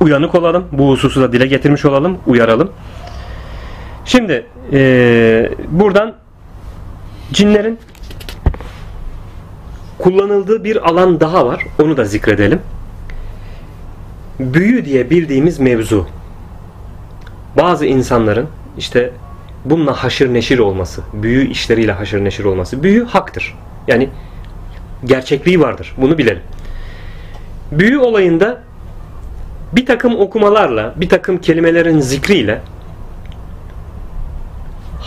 uyanık olalım. Bu hususu da dile getirmiş olalım. Uyaralım. Şimdi ee, buradan cinlerin kullanıldığı bir alan daha var. Onu da zikredelim. Büyü diye bildiğimiz mevzu. Bazı insanların işte bununla haşır neşir olması, büyü işleriyle haşır neşir olması. Büyü haktır. Yani gerçekliği vardır. Bunu bilelim. Büyü olayında bir takım okumalarla, bir takım kelimelerin zikriyle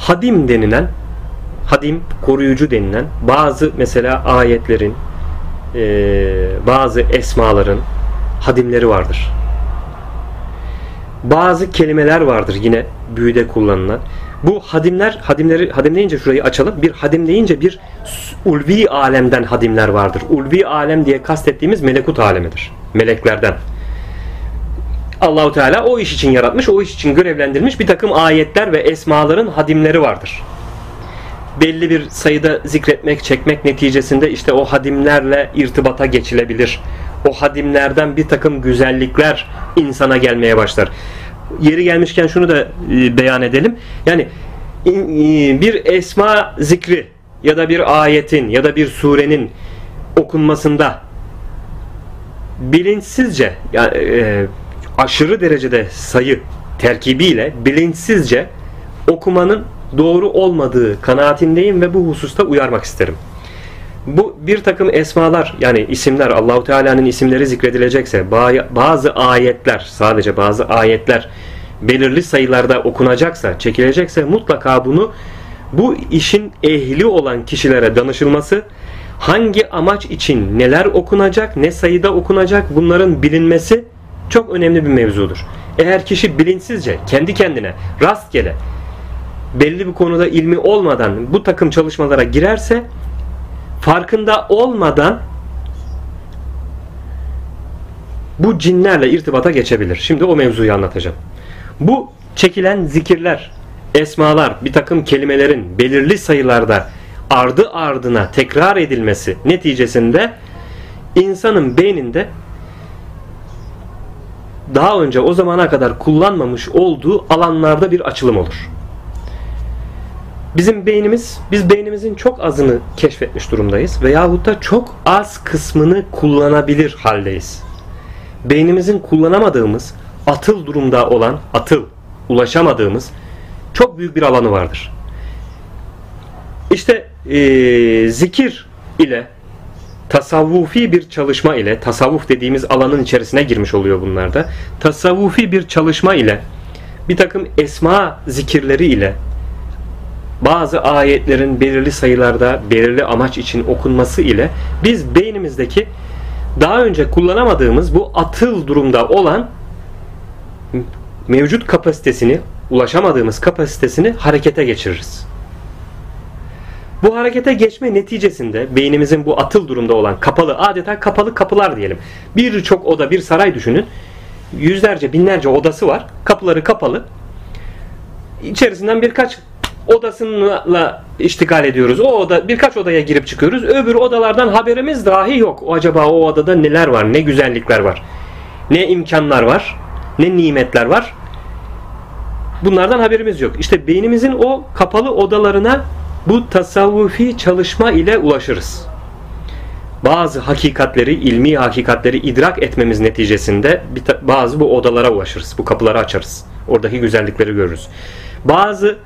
hadim denilen hadim koruyucu denilen bazı mesela ayetlerin e, bazı esmaların hadimleri vardır. Bazı kelimeler vardır yine büyüde kullanılan. Bu hadimler, hadimleri hadim deyince şurayı açalım. Bir hadim deyince bir ulvi alemden hadimler vardır. Ulvi alem diye kastettiğimiz melekut alemidir. Meleklerden. Allahu Teala o iş için yaratmış, o iş için görevlendirilmiş bir takım ayetler ve esmaların hadimleri vardır. Belli bir sayıda zikretmek, çekmek neticesinde işte o hadimlerle irtibata geçilebilir. O hadimlerden bir takım güzellikler insana gelmeye başlar. Yeri gelmişken şunu da e, beyan edelim. Yani bir esma zikri ya da bir ayetin ya da bir surenin okunmasında bilinçsizce yani, e, aşırı derecede sayı terkibiyle bilinçsizce okumanın doğru olmadığı kanaatindeyim ve bu hususta uyarmak isterim. Bu bir takım esmalar yani isimler Allahu Teala'nın isimleri zikredilecekse bazı ayetler sadece bazı ayetler belirli sayılarda okunacaksa çekilecekse mutlaka bunu bu işin ehli olan kişilere danışılması hangi amaç için neler okunacak ne sayıda okunacak bunların bilinmesi çok önemli bir mevzudur. Eğer kişi bilinçsizce kendi kendine rastgele belli bir konuda ilmi olmadan bu takım çalışmalara girerse farkında olmadan bu cinlerle irtibata geçebilir. Şimdi o mevzuyu anlatacağım. Bu çekilen zikirler, esmalar, bir takım kelimelerin belirli sayılarda ardı ardına tekrar edilmesi neticesinde insanın beyninde daha önce o zamana kadar kullanmamış olduğu alanlarda bir açılım olur. Bizim beynimiz, biz beynimizin çok azını keşfetmiş durumdayız veyahut da çok az kısmını kullanabilir haldeyiz. Beynimizin kullanamadığımız, atıl durumda olan, atıl, ulaşamadığımız çok büyük bir alanı vardır. İşte ee, zikir ile tasavvufi bir çalışma ile tasavvuf dediğimiz alanın içerisine girmiş oluyor bunlar da. Tasavvufi bir çalışma ile bir takım esma zikirleri ile bazı ayetlerin belirli sayılarda belirli amaç için okunması ile biz beynimizdeki daha önce kullanamadığımız bu atıl durumda olan mevcut kapasitesini ulaşamadığımız kapasitesini harekete geçiririz. Bu harekete geçme neticesinde beynimizin bu atıl durumda olan kapalı adeta kapalı kapılar diyelim. Birçok oda bir saray düşünün. Yüzlerce binlerce odası var. Kapıları kapalı. İçerisinden birkaç odasıyla iştigal ediyoruz. O oda birkaç odaya girip çıkıyoruz. Öbür odalardan haberimiz dahi yok. O acaba o odada neler var? Ne güzellikler var? Ne imkanlar var? Ne nimetler var? Bunlardan haberimiz yok. İşte beynimizin o kapalı odalarına bu tasavvufi çalışma ile ulaşırız. Bazı hakikatleri, ilmi hakikatleri idrak etmemiz neticesinde bazı bu odalara ulaşırız. Bu kapıları açarız. Oradaki güzellikleri görürüz. Bazı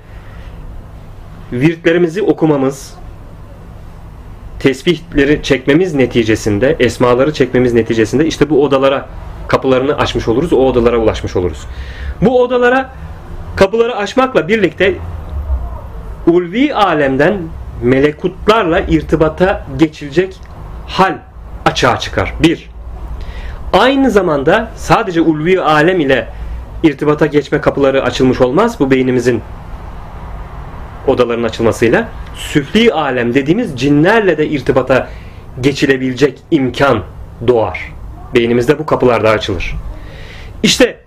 virtlerimizi okumamız, tesbihleri çekmemiz neticesinde, esmaları çekmemiz neticesinde işte bu odalara kapılarını açmış oluruz. O odalara ulaşmış oluruz. Bu odalara kapıları açmakla birlikte ulvi alemden melekutlarla irtibata geçilecek hal açığa çıkar. Bir, aynı zamanda sadece ulvi alem ile irtibata geçme kapıları açılmış olmaz bu beynimizin odaların açılmasıyla. Süfli alem dediğimiz cinlerle de irtibata geçilebilecek imkan doğar. Beynimizde bu kapılar da açılır. İşte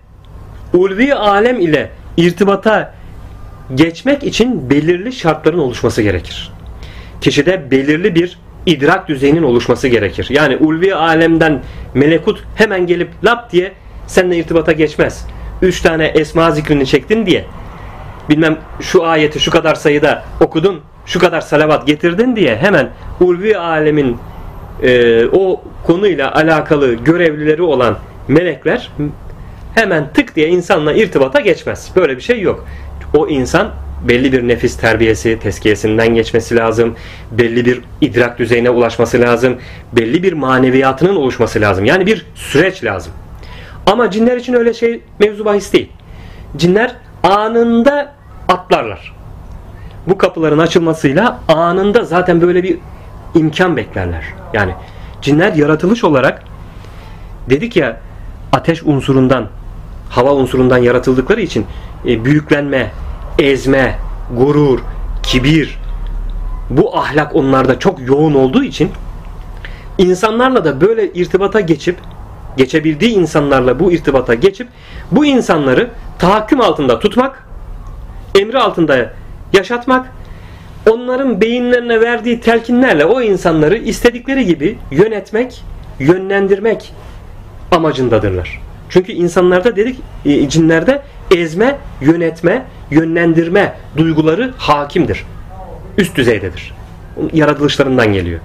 ulvi alem ile irtibata geçmek için belirli şartların oluşması gerekir. Kişide belirli bir idrak düzeyinin oluşması gerekir. Yani ulvi alemden melekut hemen gelip lap diye seninle irtibata geçmez. Üç tane esma zikrini çektin diye bilmem şu ayeti şu kadar sayıda okudun şu kadar salavat getirdin diye hemen ulvi alemin e, o konuyla alakalı görevlileri olan melekler hemen tık diye insanla irtibata geçmez. Böyle bir şey yok. O insan belli bir nefis terbiyesi, teskiyesinden geçmesi lazım. Belli bir idrak düzeyine ulaşması lazım. Belli bir maneviyatının oluşması lazım. Yani bir süreç lazım. Ama cinler için öyle şey mevzu bahis değil. Cinler anında atlarlar. Bu kapıların açılmasıyla anında zaten böyle bir imkan beklerler. Yani cinler yaratılış olarak dedik ya ateş unsurundan hava unsurundan yaratıldıkları için e, büyüklenme, ezme, gurur, kibir bu ahlak onlarda çok yoğun olduğu için insanlarla da böyle irtibata geçip geçebildiği insanlarla bu irtibata geçip bu insanları tahakküm altında tutmak, emri altında yaşatmak, onların beyinlerine verdiği telkinlerle o insanları istedikleri gibi yönetmek, yönlendirmek amacındadırlar. Çünkü insanlarda dedik e, cinlerde ezme, yönetme, yönlendirme duyguları hakimdir. Üst düzeydedir. Yaratılışlarından geliyor.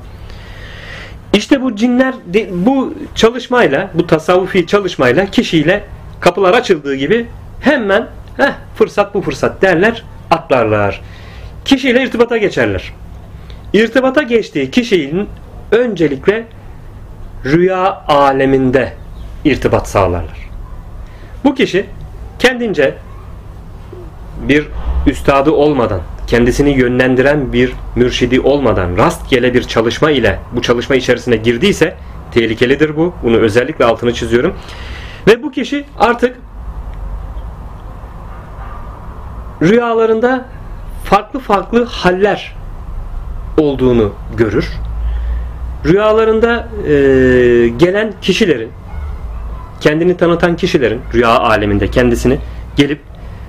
İşte bu cinler bu çalışmayla, bu tasavvufi çalışmayla kişiyle kapılar açıldığı gibi hemen heh, fırsat bu fırsat derler, atlarlar. Kişiyle irtibata geçerler. İrtibata geçtiği kişinin öncelikle rüya aleminde irtibat sağlarlar. Bu kişi kendince bir üstadı olmadan, kendisini yönlendiren bir mürşidi olmadan rastgele bir çalışma ile bu çalışma içerisine girdiyse tehlikelidir bu. Bunu özellikle altını çiziyorum. Ve bu kişi artık rüyalarında farklı farklı haller olduğunu görür. Rüyalarında e, gelen kişilerin kendini tanıtan kişilerin rüya aleminde kendisini gelip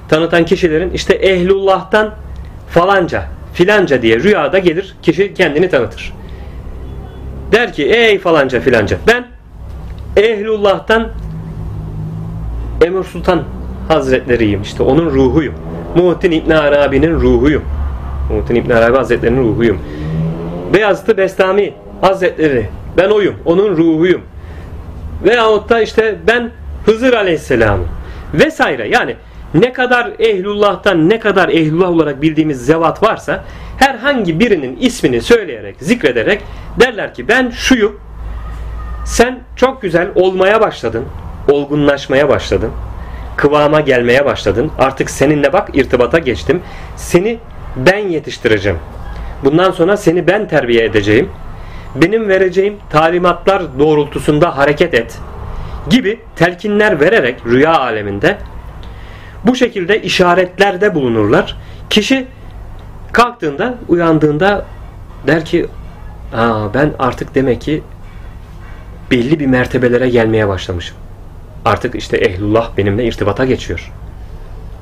tanıtan kişilerin işte ehlullah'tan falanca filanca diye rüyada gelir kişi kendini tanıtır. Der ki ey falanca filanca ben ehlullah'tan Emir Sultan Hazretleriyim işte onun ruhuyum. Muhittin İbn Arabi'nin ruhuyum. Muhittin İbn Arabi Hazretleri'nin ruhuyum. Beyazıt Bestami Hazretleri ben oyum. Onun ruhuyum. Veyahut da işte ben Hızır Aleyhisselam vesaire. Yani ne kadar ehlullah'tan ne kadar ehlullah olarak bildiğimiz zevat varsa herhangi birinin ismini söyleyerek, zikrederek derler ki ben şuyum. Sen çok güzel olmaya başladın. Olgunlaşmaya başladın. Kıvama gelmeye başladın. Artık seninle bak irtibata geçtim. Seni ben yetiştireceğim. Bundan sonra seni ben terbiye edeceğim benim vereceğim talimatlar doğrultusunda hareket et gibi telkinler vererek rüya aleminde bu şekilde işaretlerde bulunurlar. Kişi kalktığında, uyandığında der ki Aa, ben artık demek ki belli bir mertebelere gelmeye başlamışım. Artık işte ehlullah benimle irtibata geçiyor.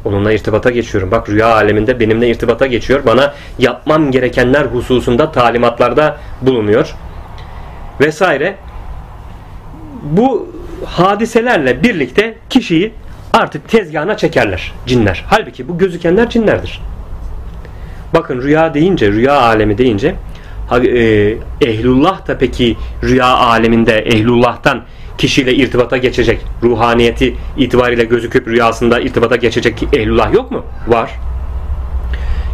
Onunla irtibata geçiyorum. Bak rüya aleminde benimle irtibata geçiyor. Bana yapmam gerekenler hususunda talimatlarda bulunuyor. Vesaire. Bu hadiselerle birlikte kişiyi artık tezgahına çekerler cinler. Halbuki bu gözükenler cinlerdir. Bakın rüya deyince, rüya alemi deyince e, ehlullah da peki rüya aleminde ehlullah'tan kişiyle irtibata geçecek, ruhaniyeti itibariyle gözüküp rüyasında irtibata geçecek ehlullah yok mu? Var.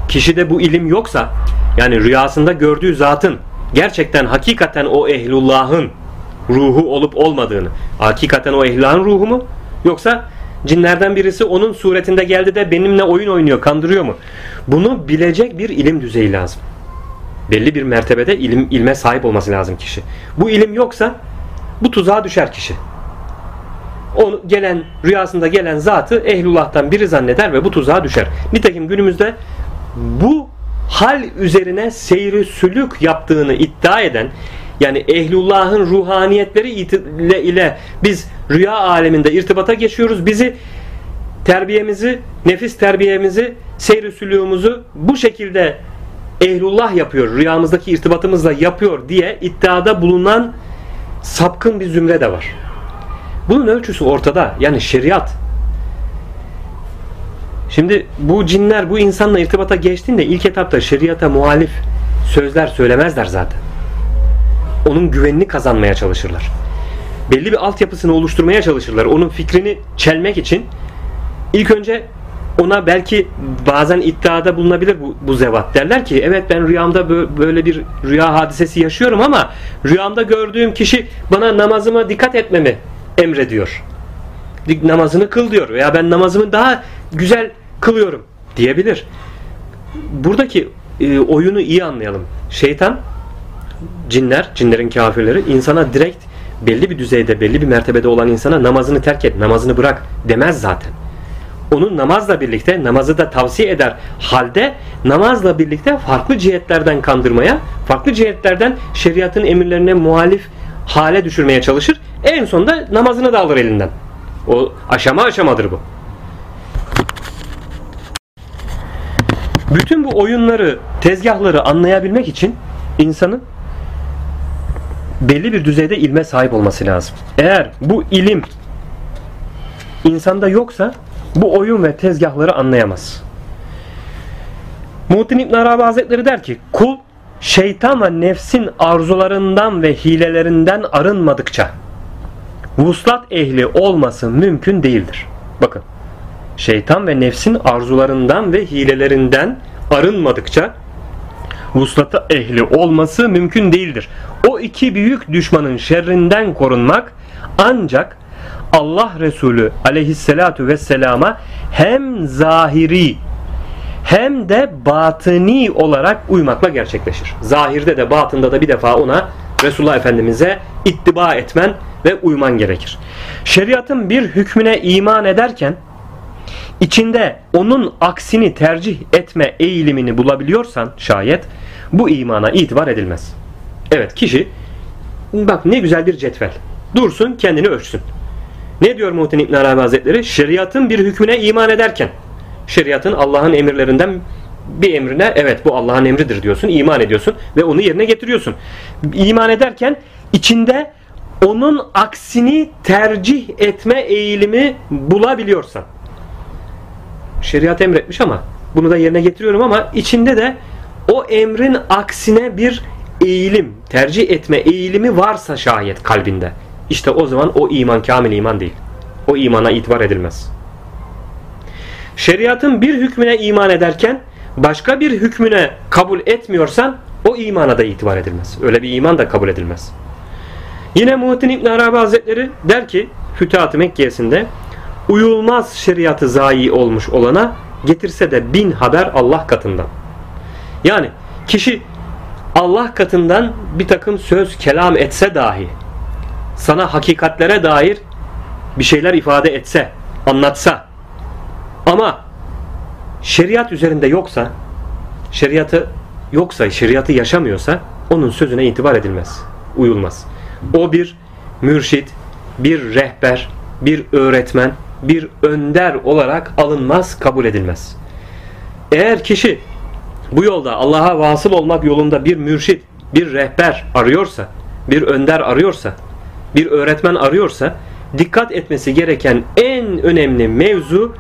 Kişide bu ilim yoksa, yani rüyasında gördüğü zatın gerçekten hakikaten o ehlullahın ruhu olup olmadığını, hakikaten o ehlullahın ruhu mu? Yoksa cinlerden birisi onun suretinde geldi de benimle oyun oynuyor, kandırıyor mu? Bunu bilecek bir ilim düzeyi lazım. Belli bir mertebede ilim ilme sahip olması lazım kişi. Bu ilim yoksa bu tuzağa düşer kişi. onu gelen rüyasında gelen zatı ehlullah'tan biri zanneder ve bu tuzağa düşer. Nitekim günümüzde bu hal üzerine seyri sülük yaptığını iddia eden yani ehlullahın ruhaniyetleri ile, ile biz rüya aleminde irtibata geçiyoruz. Bizi terbiyemizi, nefis terbiyemizi, seyri sülüğümüzü bu şekilde ehlullah yapıyor, rüyamızdaki irtibatımızla yapıyor diye iddiada bulunan sapkın bir zümre de var. Bunun ölçüsü ortada. Yani şeriat. Şimdi bu cinler bu insanla irtibata geçtiğinde ilk etapta şeriata muhalif sözler söylemezler zaten. Onun güvenini kazanmaya çalışırlar. Belli bir altyapısını oluşturmaya çalışırlar. Onun fikrini çelmek için ilk önce ona belki bazen iddiada bulunabilir bu, bu zevat. Derler ki evet ben rüyamda böyle bir rüya hadisesi yaşıyorum ama rüyamda gördüğüm kişi bana namazıma dikkat etmemi emrediyor. Namazını kıl diyor veya ben namazımı daha güzel kılıyorum diyebilir. Buradaki e, oyunu iyi anlayalım. Şeytan, cinler, cinlerin kafirleri insana direkt belli bir düzeyde, belli bir mertebede olan insana namazını terk et, namazını bırak demez zaten onun namazla birlikte namazı da tavsiye eder halde namazla birlikte farklı cihetlerden kandırmaya, farklı cihetlerden şeriatın emirlerine muhalif hale düşürmeye çalışır. En sonunda namazını da alır elinden. O aşama aşamadır bu. Bütün bu oyunları, tezgahları anlayabilmek için insanın belli bir düzeyde ilme sahip olması lazım. Eğer bu ilim insanda yoksa bu oyun ve tezgahları anlayamaz. Muhittin İbn Arabi Hazretleri der ki kul şeytan ve nefsin arzularından ve hilelerinden arınmadıkça vuslat ehli olması mümkün değildir. Bakın şeytan ve nefsin arzularından ve hilelerinden arınmadıkça vuslata ehli olması mümkün değildir. O iki büyük düşmanın şerrinden korunmak ancak Allah Resulü aleyhissalatu vesselama hem zahiri hem de batıni olarak uymakla gerçekleşir. Zahirde de batında da bir defa ona Resulullah Efendimiz'e ittiba etmen ve uyman gerekir. Şeriatın bir hükmüne iman ederken içinde onun aksini tercih etme eğilimini bulabiliyorsan şayet bu imana itibar edilmez. Evet kişi bak ne güzel bir cetvel. Dursun kendini ölçsün. Ne diyor Muhittin İbn Arabi Hazretleri? Şeriatın bir hükmüne iman ederken şeriatın Allah'ın emirlerinden bir emrine evet bu Allah'ın emridir diyorsun, iman ediyorsun ve onu yerine getiriyorsun. İman ederken içinde onun aksini tercih etme eğilimi bulabiliyorsan. Şeriat emretmiş ama bunu da yerine getiriyorum ama içinde de o emrin aksine bir eğilim, tercih etme eğilimi varsa şayet kalbinde. İşte o zaman o iman kamil iman değil. O imana itibar edilmez. Şeriatın bir hükmüne iman ederken başka bir hükmüne kabul etmiyorsan o imana da itibar edilmez. Öyle bir iman da kabul edilmez. Yine Muhittin İbn Arabi Hazretleri der ki Fütuhat-ı Mekke'sinde uyulmaz şeriatı zayi olmuş olana getirse de bin haber Allah katından. Yani kişi Allah katından bir takım söz kelam etse dahi sana hakikatlere dair bir şeyler ifade etse, anlatsa ama şeriat üzerinde yoksa, şeriatı yoksa, şeriatı yaşamıyorsa onun sözüne itibar edilmez, uyulmaz. O bir mürşit, bir rehber, bir öğretmen, bir önder olarak alınmaz, kabul edilmez. Eğer kişi bu yolda Allah'a vasıl olmak yolunda bir mürşit, bir rehber arıyorsa, bir önder arıyorsa bir öğretmen arıyorsa dikkat etmesi gereken en önemli mevzu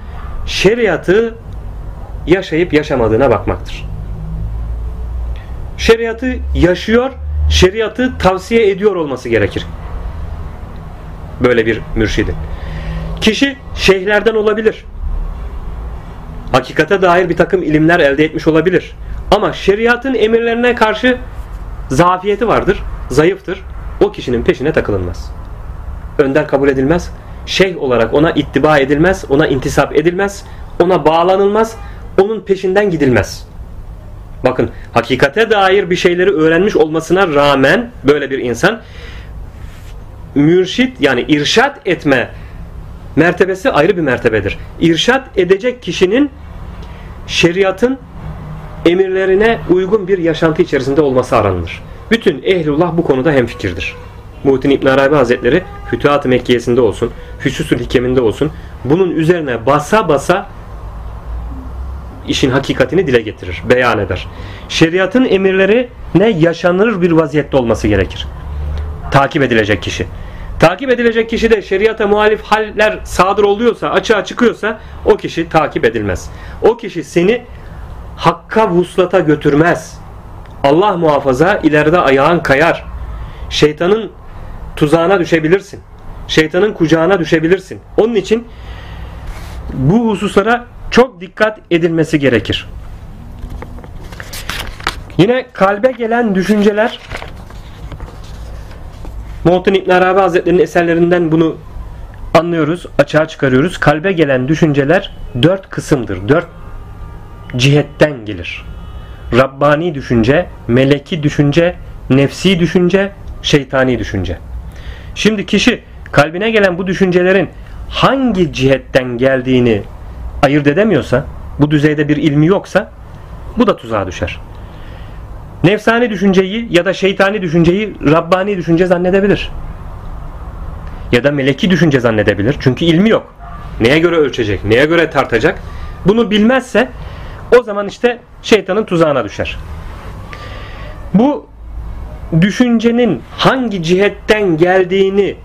şeriatı yaşayıp yaşamadığına bakmaktır. Şeriatı yaşıyor, şeriatı tavsiye ediyor olması gerekir. Böyle bir mürşidin. Kişi şeyhlerden olabilir. Hakikate dair bir takım ilimler elde etmiş olabilir. Ama şeriatın emirlerine karşı zafiyeti vardır, zayıftır o kişinin peşine takılınmaz. Önder kabul edilmez. Şeyh olarak ona ittiba edilmez, ona intisap edilmez, ona bağlanılmaz, onun peşinden gidilmez. Bakın hakikate dair bir şeyleri öğrenmiş olmasına rağmen böyle bir insan mürşit yani irşat etme mertebesi ayrı bir mertebedir. İrşat edecek kişinin şeriatın emirlerine uygun bir yaşantı içerisinde olması aranılır. Bütün ehlullah bu konuda hemfikirdir. Muhittin İbn Arabi Hazretleri Fütuhat-ı Mekkiyesinde olsun, Füsusül Hikeminde olsun bunun üzerine basa basa işin hakikatini dile getirir, beyan eder. Şeriatın emirleri ne yaşanır bir vaziyette olması gerekir. Takip edilecek kişi. Takip edilecek kişi de şeriata muhalif haller sadır oluyorsa, açığa çıkıyorsa o kişi takip edilmez. O kişi seni hakka vuslata götürmez. Allah muhafaza ileride ayağın kayar. Şeytanın tuzağına düşebilirsin. Şeytanın kucağına düşebilirsin. Onun için bu hususlara çok dikkat edilmesi gerekir. Yine kalbe gelen düşünceler Muhittin İbn Arabi Hazretleri'nin eserlerinden bunu anlıyoruz, açığa çıkarıyoruz. Kalbe gelen düşünceler dört kısımdır. Dört cihetten gelir. Rabbani düşünce, meleki düşünce, nefsi düşünce, şeytani düşünce. Şimdi kişi kalbine gelen bu düşüncelerin hangi cihetten geldiğini ayırt edemiyorsa, bu düzeyde bir ilmi yoksa bu da tuzağa düşer. Nefsani düşünceyi ya da şeytani düşünceyi Rabbani düşünce zannedebilir. Ya da meleki düşünce zannedebilir. Çünkü ilmi yok. Neye göre ölçecek, neye göre tartacak? Bunu bilmezse o zaman işte şeytanın tuzağına düşer. Bu düşüncenin hangi cihetten geldiğini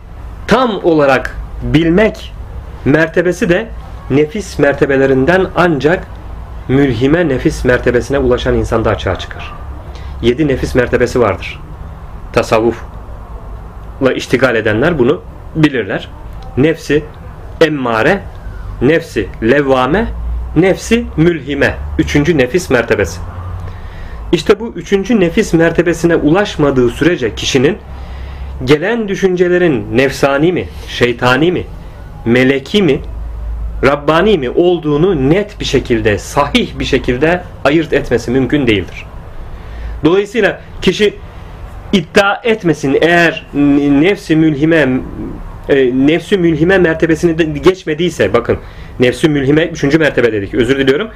tam olarak bilmek mertebesi de nefis mertebelerinden ancak mülhime nefis mertebesine ulaşan insanda açığa çıkar. Yedi nefis mertebesi vardır. Tasavvufla iştigal edenler bunu bilirler. Nefsi emmare, nefsi levvame, nefsi mülhime. Üçüncü nefis mertebesi. İşte bu üçüncü nefis mertebesine ulaşmadığı sürece kişinin gelen düşüncelerin nefsani mi, şeytani mi, meleki mi, Rabbani mi olduğunu net bir şekilde, sahih bir şekilde ayırt etmesi mümkün değildir. Dolayısıyla kişi iddia etmesin. Eğer nefsi mülhime e, nefsi mülhime mertebesini geçmediyse bakın nefsi mülhime üçüncü mertebe dedik özür diliyorum.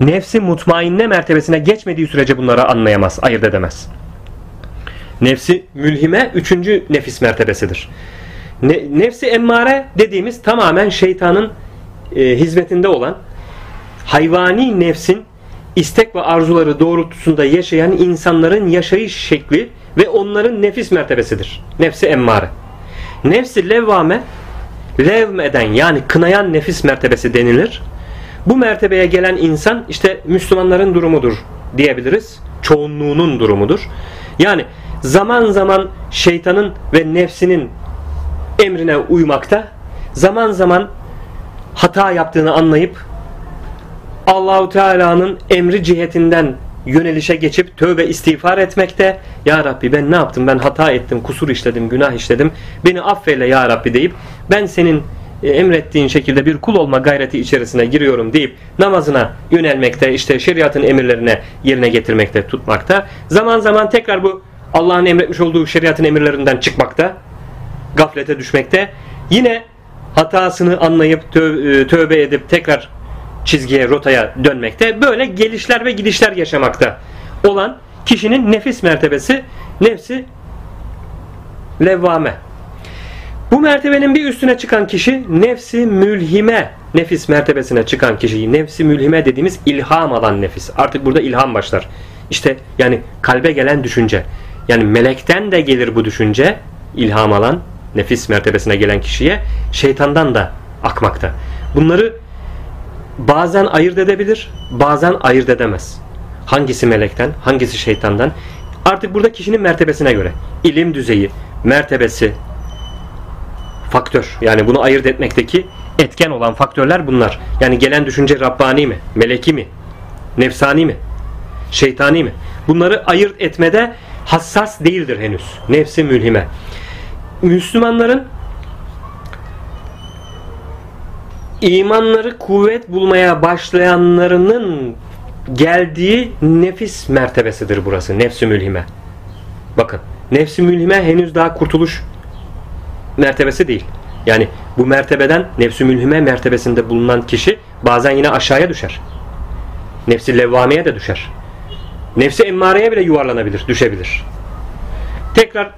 Nefsi mutmainne mertebesine geçmediği sürece bunları anlayamaz ayırt edemez. Nefsi mülhime üçüncü nefis mertebesidir. Ne, nefsi emmare dediğimiz tamamen şeytanın e, hizmetinde olan hayvani nefsin istek ve arzuları doğrultusunda yaşayan insanların yaşayış şekli ve onların nefis mertebesidir. Nefsi emmare. Nefsi levvame levm eden yani kınayan nefis mertebesi denilir. Bu mertebeye gelen insan işte Müslümanların durumudur diyebiliriz. Çoğunluğunun durumudur. Yani zaman zaman şeytanın ve nefsinin emrine uymakta, zaman zaman hata yaptığını anlayıp Allahu Teala'nın emri cihetinden yönelişe geçip tövbe istiğfar etmekte. Ya Rabbi ben ne yaptım? Ben hata ettim, kusur işledim, günah işledim. Beni affeyle ya Rabbi deyip ben senin e, emrettiğin şekilde bir kul olma gayreti içerisine giriyorum deyip namazına yönelmekte, işte şeriatın emirlerine yerine getirmekte, tutmakta. Zaman zaman tekrar bu Allah'ın emretmiş olduğu şeriatın emirlerinden çıkmakta, gaflete düşmekte. Yine hatasını anlayıp e, tövbe edip tekrar çizgiye, rotaya dönmekte. Böyle gelişler ve gidişler yaşamakta olan kişinin nefis mertebesi nefsi levvame. Bu mertebenin bir üstüne çıkan kişi nefsi mülhime nefis mertebesine çıkan kişi nefsi mülhime dediğimiz ilham alan nefis. Artık burada ilham başlar. İşte yani kalbe gelen düşünce. Yani melekten de gelir bu düşünce ilham alan nefis mertebesine gelen kişiye şeytandan da akmakta. Bunları bazen ayırt edebilir, bazen ayırt edemez. Hangisi melekten, hangisi şeytandan? Artık burada kişinin mertebesine göre. ilim düzeyi, mertebesi, faktör. Yani bunu ayırt etmekteki etken olan faktörler bunlar. Yani gelen düşünce Rabbani mi, meleki mi, nefsani mi, şeytani mi? Bunları ayırt etmede hassas değildir henüz. Nefsi mülhime. Müslümanların imanları kuvvet bulmaya başlayanlarının geldiği nefis mertebesidir burası. Nefsi mülhime. Bakın. Nefsi mülhime henüz daha kurtuluş mertebesi değil. Yani bu mertebeden nefsü mülhime mertebesinde bulunan kişi bazen yine aşağıya düşer. Nefsi levvameye de düşer. Nefsi emmareye bile yuvarlanabilir, düşebilir. Tekrar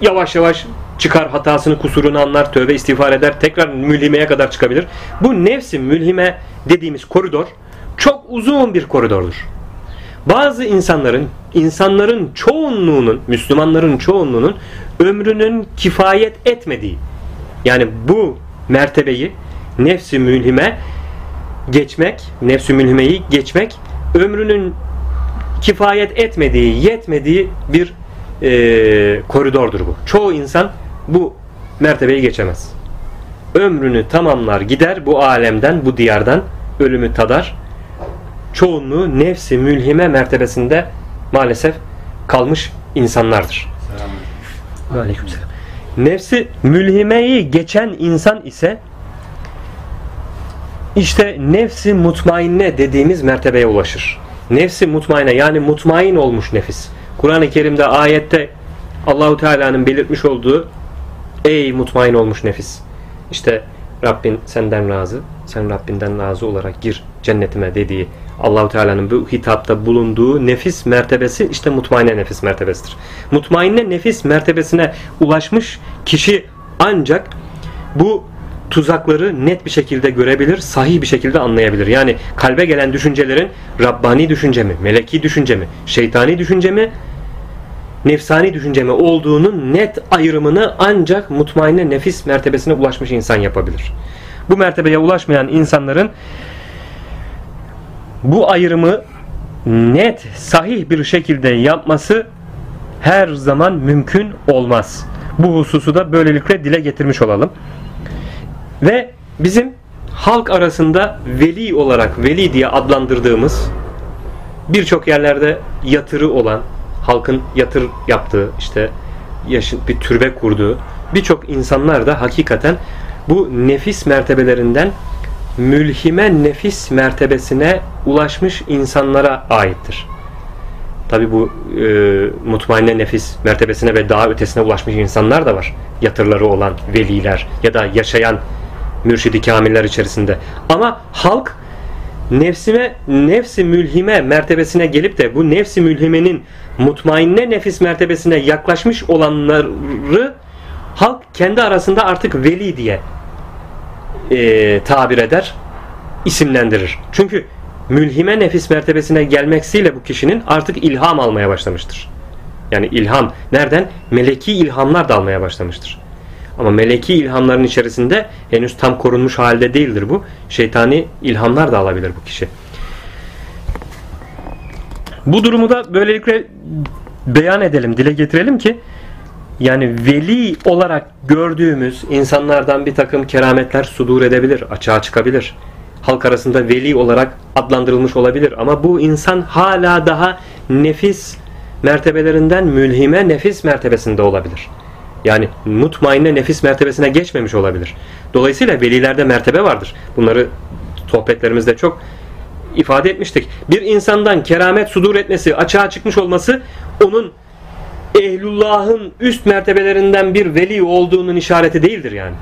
yavaş yavaş çıkar hatasını kusurunu anlar tövbe istiğfar eder tekrar mülhimeye kadar çıkabilir. Bu nefsi mülhime dediğimiz koridor çok uzun bir koridordur. Bazı insanların insanların çoğunluğunun Müslümanların çoğunluğunun ömrünün kifayet etmediği yani bu mertebeyi nefsi mülhime geçmek nefsi mülhimeyi geçmek ömrünün kifayet etmediği yetmediği bir e, koridordur bu. Çoğu insan bu mertebeyi geçemez. Ömrünü tamamlar gider bu alemden, bu diyardan ölümü tadar. Çoğunluğu nefsi mülhime mertebesinde maalesef kalmış insanlardır. Aleykümselam. Nefsi mülhimeyi geçen insan ise işte nefsi mutmainne dediğimiz mertebeye ulaşır. Nefsi mutmainne yani mutmain olmuş nefis. Kur'an-ı Kerim'de ayette Allahu Teala'nın belirtmiş olduğu Ey mutmain olmuş nefis. İşte Rabbin senden razı, sen Rabbinden razı olarak gir cennetime dediği Allahu Teala'nın bu hitapta bulunduğu nefis mertebesi işte mutmainne nefis mertebesidir. Mutmainne nefis mertebesine ulaşmış kişi ancak bu tuzakları net bir şekilde görebilir, sahih bir şekilde anlayabilir. Yani kalbe gelen düşüncelerin Rabbani düşünce mi, meleki düşünce mi, şeytani düşünce mi, nefsani düşünceme olduğunun net ayrımını ancak mutmainne nefis mertebesine ulaşmış insan yapabilir. Bu mertebeye ulaşmayan insanların bu ayrımı net, sahih bir şekilde yapması her zaman mümkün olmaz. Bu hususu da böylelikle dile getirmiş olalım. Ve bizim halk arasında veli olarak, veli diye adlandırdığımız birçok yerlerde yatırı olan, halkın yatır yaptığı işte yaşın bir türbe kurduğu birçok insanlar da hakikaten bu nefis mertebelerinden mülhime nefis mertebesine ulaşmış insanlara aittir. Tabi bu e, mutmainne nefis mertebesine ve daha ötesine ulaşmış insanlar da var. Yatırları olan veliler ya da yaşayan mürşidi kamiller içerisinde. Ama halk nefsime nefsi mülhime mertebesine gelip de bu nefsi mülhimenin mutmainne nefis mertebesine yaklaşmış olanları halk kendi arasında artık veli diye e, tabir eder, isimlendirir. Çünkü mülhime nefis mertebesine gelmeksiyle bu kişinin artık ilham almaya başlamıştır. Yani ilham nereden? Meleki ilhamlar da almaya başlamıştır. Ama meleki ilhamların içerisinde henüz tam korunmuş halde değildir bu. Şeytani ilhamlar da alabilir bu kişi. Bu durumu da böylelikle beyan edelim, dile getirelim ki yani veli olarak gördüğümüz insanlardan bir takım kerametler sudur edebilir, açığa çıkabilir. Halk arasında veli olarak adlandırılmış olabilir ama bu insan hala daha nefis mertebelerinden mülhime nefis mertebesinde olabilir. Yani mutmainne nefis mertebesine geçmemiş olabilir. Dolayısıyla velilerde mertebe vardır. Bunları sohbetlerimizde çok ifade etmiştik. Bir insandan keramet sudur etmesi, açığa çıkmış olması onun ehlullahın üst mertebelerinden bir veli olduğunun işareti değildir yani.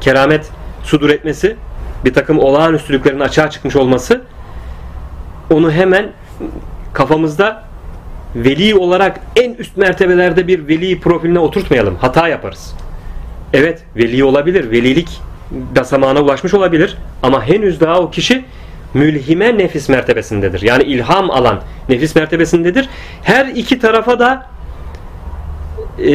Keramet sudur etmesi, bir takım olağanüstülüklerin açığa çıkmış olması onu hemen kafamızda veli olarak en üst mertebelerde bir veli profiline oturtmayalım. Hata yaparız. Evet veli olabilir. Velilik basamağına ulaşmış olabilir. Ama henüz daha o kişi mülhime nefis mertebesindedir. Yani ilham alan nefis mertebesindedir. Her iki tarafa da e,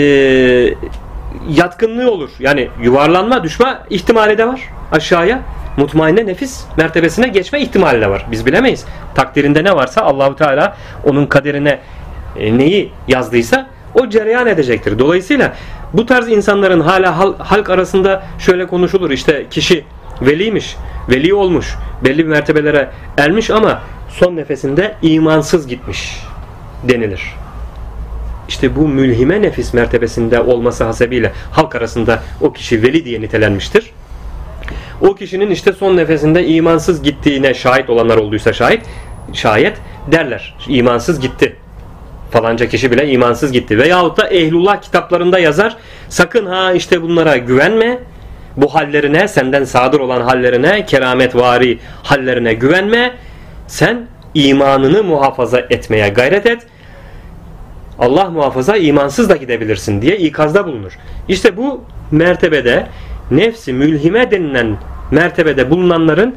yatkınlığı olur. Yani yuvarlanma, düşme ihtimali de var aşağıya. Mutmainne nefis mertebesine geçme ihtimali de var. Biz bilemeyiz. Takdirinde ne varsa Allahu Teala onun kaderine neyi yazdıysa o cereyan edecektir. Dolayısıyla bu tarz insanların hala halk arasında şöyle konuşulur. İşte kişi veliymiş, veli olmuş, belli bir mertebelere ermiş ama son nefesinde imansız gitmiş denilir. İşte bu mülhime nefis mertebesinde olması hasebiyle halk arasında o kişi veli diye nitelenmiştir. O kişinin işte son nefesinde imansız gittiğine şahit olanlar olduysa şahit, şayet derler. İmansız gitti Falanca kişi bile imansız gitti. Veyahut da Ehlullah kitaplarında yazar. Sakın ha işte bunlara güvenme. Bu hallerine, senden sadır olan hallerine, keramet vari hallerine güvenme. Sen imanını muhafaza etmeye gayret et. Allah muhafaza imansız da gidebilirsin diye ikazda bulunur. İşte bu mertebede nefsi mülhime denilen mertebede bulunanların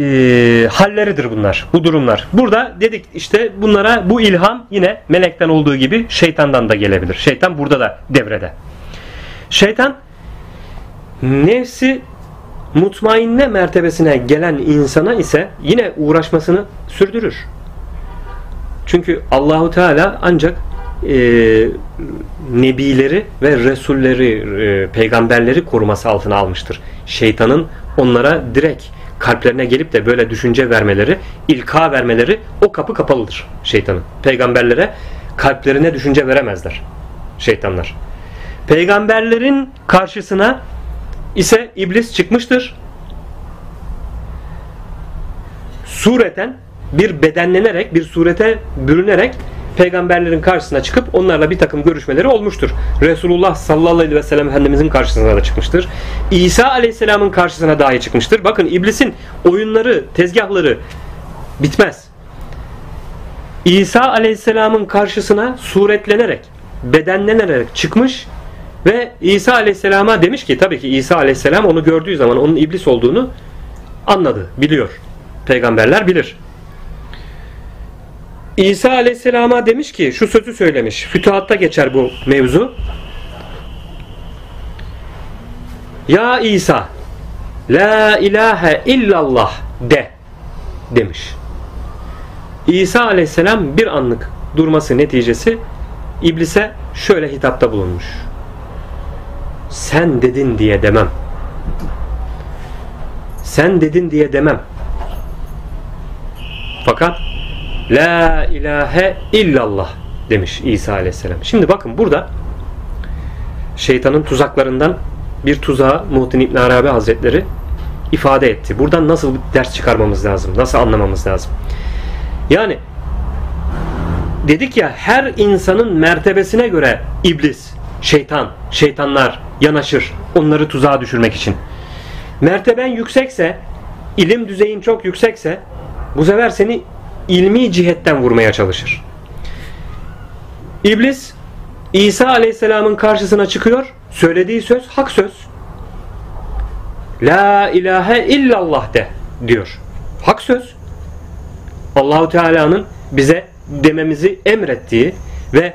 e, halleridir bunlar. Bu durumlar. Burada dedik işte bunlara bu ilham yine melekten olduğu gibi şeytandan da gelebilir. Şeytan burada da devrede. Şeytan nefsi mutmainne mertebesine gelen insana ise yine uğraşmasını sürdürür. Çünkü Allahu Teala ancak e, nebileri ve resulleri, e, peygamberleri koruması altına almıştır. Şeytanın onlara direkt kalplerine gelip de böyle düşünce vermeleri, ilka vermeleri o kapı kapalıdır şeytanın. Peygamberlere kalplerine düşünce veremezler şeytanlar. Peygamberlerin karşısına ise iblis çıkmıştır. Sureten bir bedenlenerek, bir surete bürünerek peygamberlerin karşısına çıkıp onlarla bir takım görüşmeleri olmuştur. Resulullah sallallahu aleyhi ve sellem Efendimizin karşısına da çıkmıştır. İsa aleyhisselamın karşısına dahi çıkmıştır. Bakın iblisin oyunları, tezgahları bitmez. İsa aleyhisselamın karşısına suretlenerek, bedenlenerek çıkmış ve İsa aleyhisselama demiş ki tabii ki İsa aleyhisselam onu gördüğü zaman onun iblis olduğunu anladı, biliyor. Peygamberler bilir. İsa aleyhisselama demiş ki şu sözü söylemiş. Fütuhatta geçer bu mevzu. Ya İsa La ilahe illallah de demiş. İsa aleyhisselam bir anlık durması neticesi iblise şöyle hitapta bulunmuş. Sen dedin diye demem. Sen dedin diye demem. Fakat La ilahe illallah demiş İsa aleyhisselam. Şimdi bakın burada şeytanın tuzaklarından bir tuzağı Muhittin İbn Arabi Hazretleri ifade etti. Buradan nasıl bir ders çıkarmamız lazım? Nasıl anlamamız lazım? Yani dedik ya her insanın mertebesine göre iblis, şeytan, şeytanlar yanaşır onları tuzağa düşürmek için. Merteben yüksekse, ilim düzeyin çok yüksekse bu sefer seni ilmi cihetten vurmaya çalışır. İblis İsa Aleyhisselam'ın karşısına çıkıyor. Söylediği söz hak söz. La ilahe illallah de diyor. Hak söz. Allahu Teala'nın bize dememizi emrettiği ve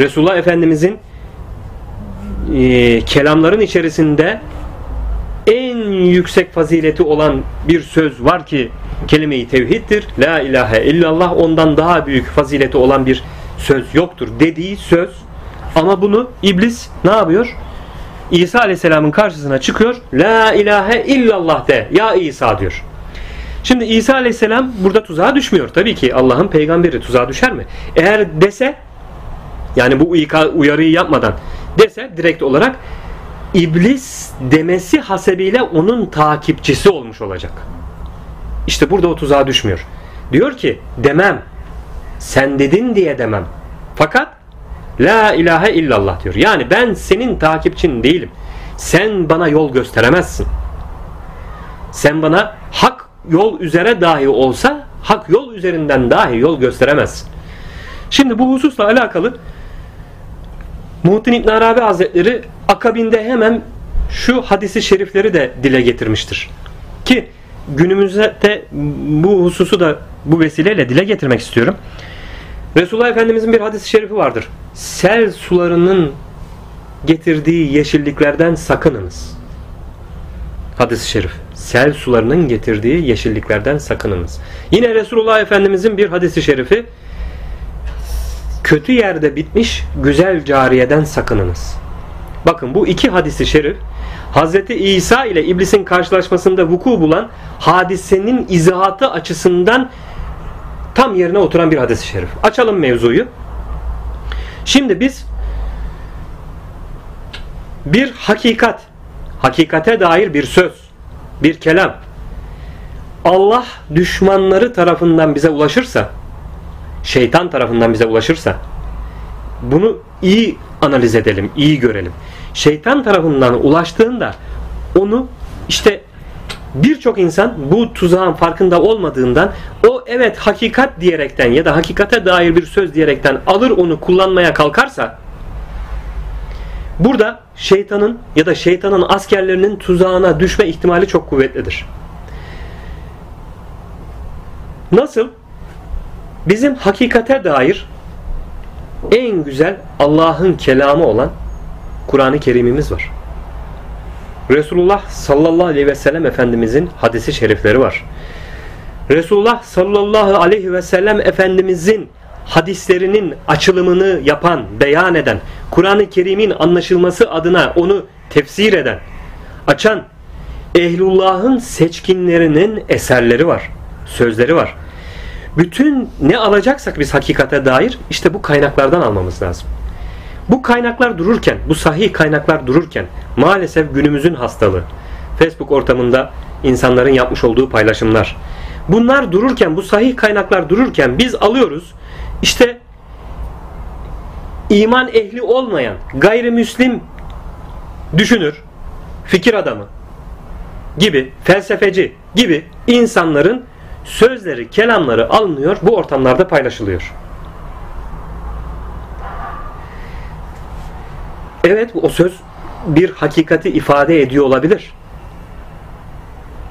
Resulullah Efendimizin e, kelamların içerisinde en yüksek fazileti olan bir söz var ki kelime-i tevhiddir. La ilahe illallah ondan daha büyük fazileti olan bir söz yoktur dediği söz. Ama bunu iblis ne yapıyor? İsa aleyhisselamın karşısına çıkıyor. La ilahe illallah de. Ya İsa diyor. Şimdi İsa aleyhisselam burada tuzağa düşmüyor. Tabii ki Allah'ın peygamberi tuzağa düşer mi? Eğer dese yani bu uyarıyı yapmadan dese direkt olarak iblis demesi hasebiyle onun takipçisi olmuş olacak. İşte burada o tuzağa düşmüyor. Diyor ki demem. Sen dedin diye demem. Fakat La ilahe illallah diyor. Yani ben senin takipçin değilim. Sen bana yol gösteremezsin. Sen bana hak yol üzere dahi olsa hak yol üzerinden dahi yol gösteremezsin. Şimdi bu hususla alakalı Muhittin İbn Arabi Hazretleri akabinde hemen şu hadisi şerifleri de dile getirmiştir. Ki günümüzde de bu hususu da bu vesileyle dile getirmek istiyorum. Resulullah Efendimizin bir hadis-i şerifi vardır. Sel sularının getirdiği yeşilliklerden sakınınız. Hadis-i şerif. Sel sularının getirdiği yeşilliklerden sakınınız. Yine Resulullah Efendimizin bir hadisi şerifi kötü yerde bitmiş güzel cariyeden sakınınız. Bakın bu iki hadisi şerif Hazreti İsa ile iblisin karşılaşmasında vuku bulan hadisenin izahatı açısından tam yerine oturan bir hadis-i şerif. Açalım mevzuyu. Şimdi biz bir hakikat, hakikate dair bir söz, bir kelam Allah düşmanları tarafından bize ulaşırsa şeytan tarafından bize ulaşırsa bunu iyi analiz edelim, iyi görelim. Şeytan tarafından ulaştığında onu işte birçok insan bu tuzağın farkında olmadığından o evet hakikat diyerekten ya da hakikate dair bir söz diyerekten alır onu kullanmaya kalkarsa burada şeytanın ya da şeytanın askerlerinin tuzağına düşme ihtimali çok kuvvetlidir. Nasıl? Bizim hakikate dair en güzel Allah'ın kelamı olan Kur'an-ı Kerim'imiz var. Resulullah sallallahu aleyhi ve sellem Efendimizin hadisi şerifleri var. Resulullah sallallahu aleyhi ve sellem Efendimizin hadislerinin açılımını yapan, beyan eden, Kur'an-ı Kerim'in anlaşılması adına onu tefsir eden, açan Ehlullah'ın seçkinlerinin eserleri var, sözleri var. Bütün ne alacaksak biz hakikate dair işte bu kaynaklardan almamız lazım. Bu kaynaklar dururken, bu sahih kaynaklar dururken maalesef günümüzün hastalığı. Facebook ortamında insanların yapmış olduğu paylaşımlar. Bunlar dururken, bu sahih kaynaklar dururken biz alıyoruz. İşte iman ehli olmayan gayrimüslim düşünür, fikir adamı gibi, felsefeci gibi insanların sözleri, kelamları alınıyor, bu ortamlarda paylaşılıyor. Evet o söz bir hakikati ifade ediyor olabilir.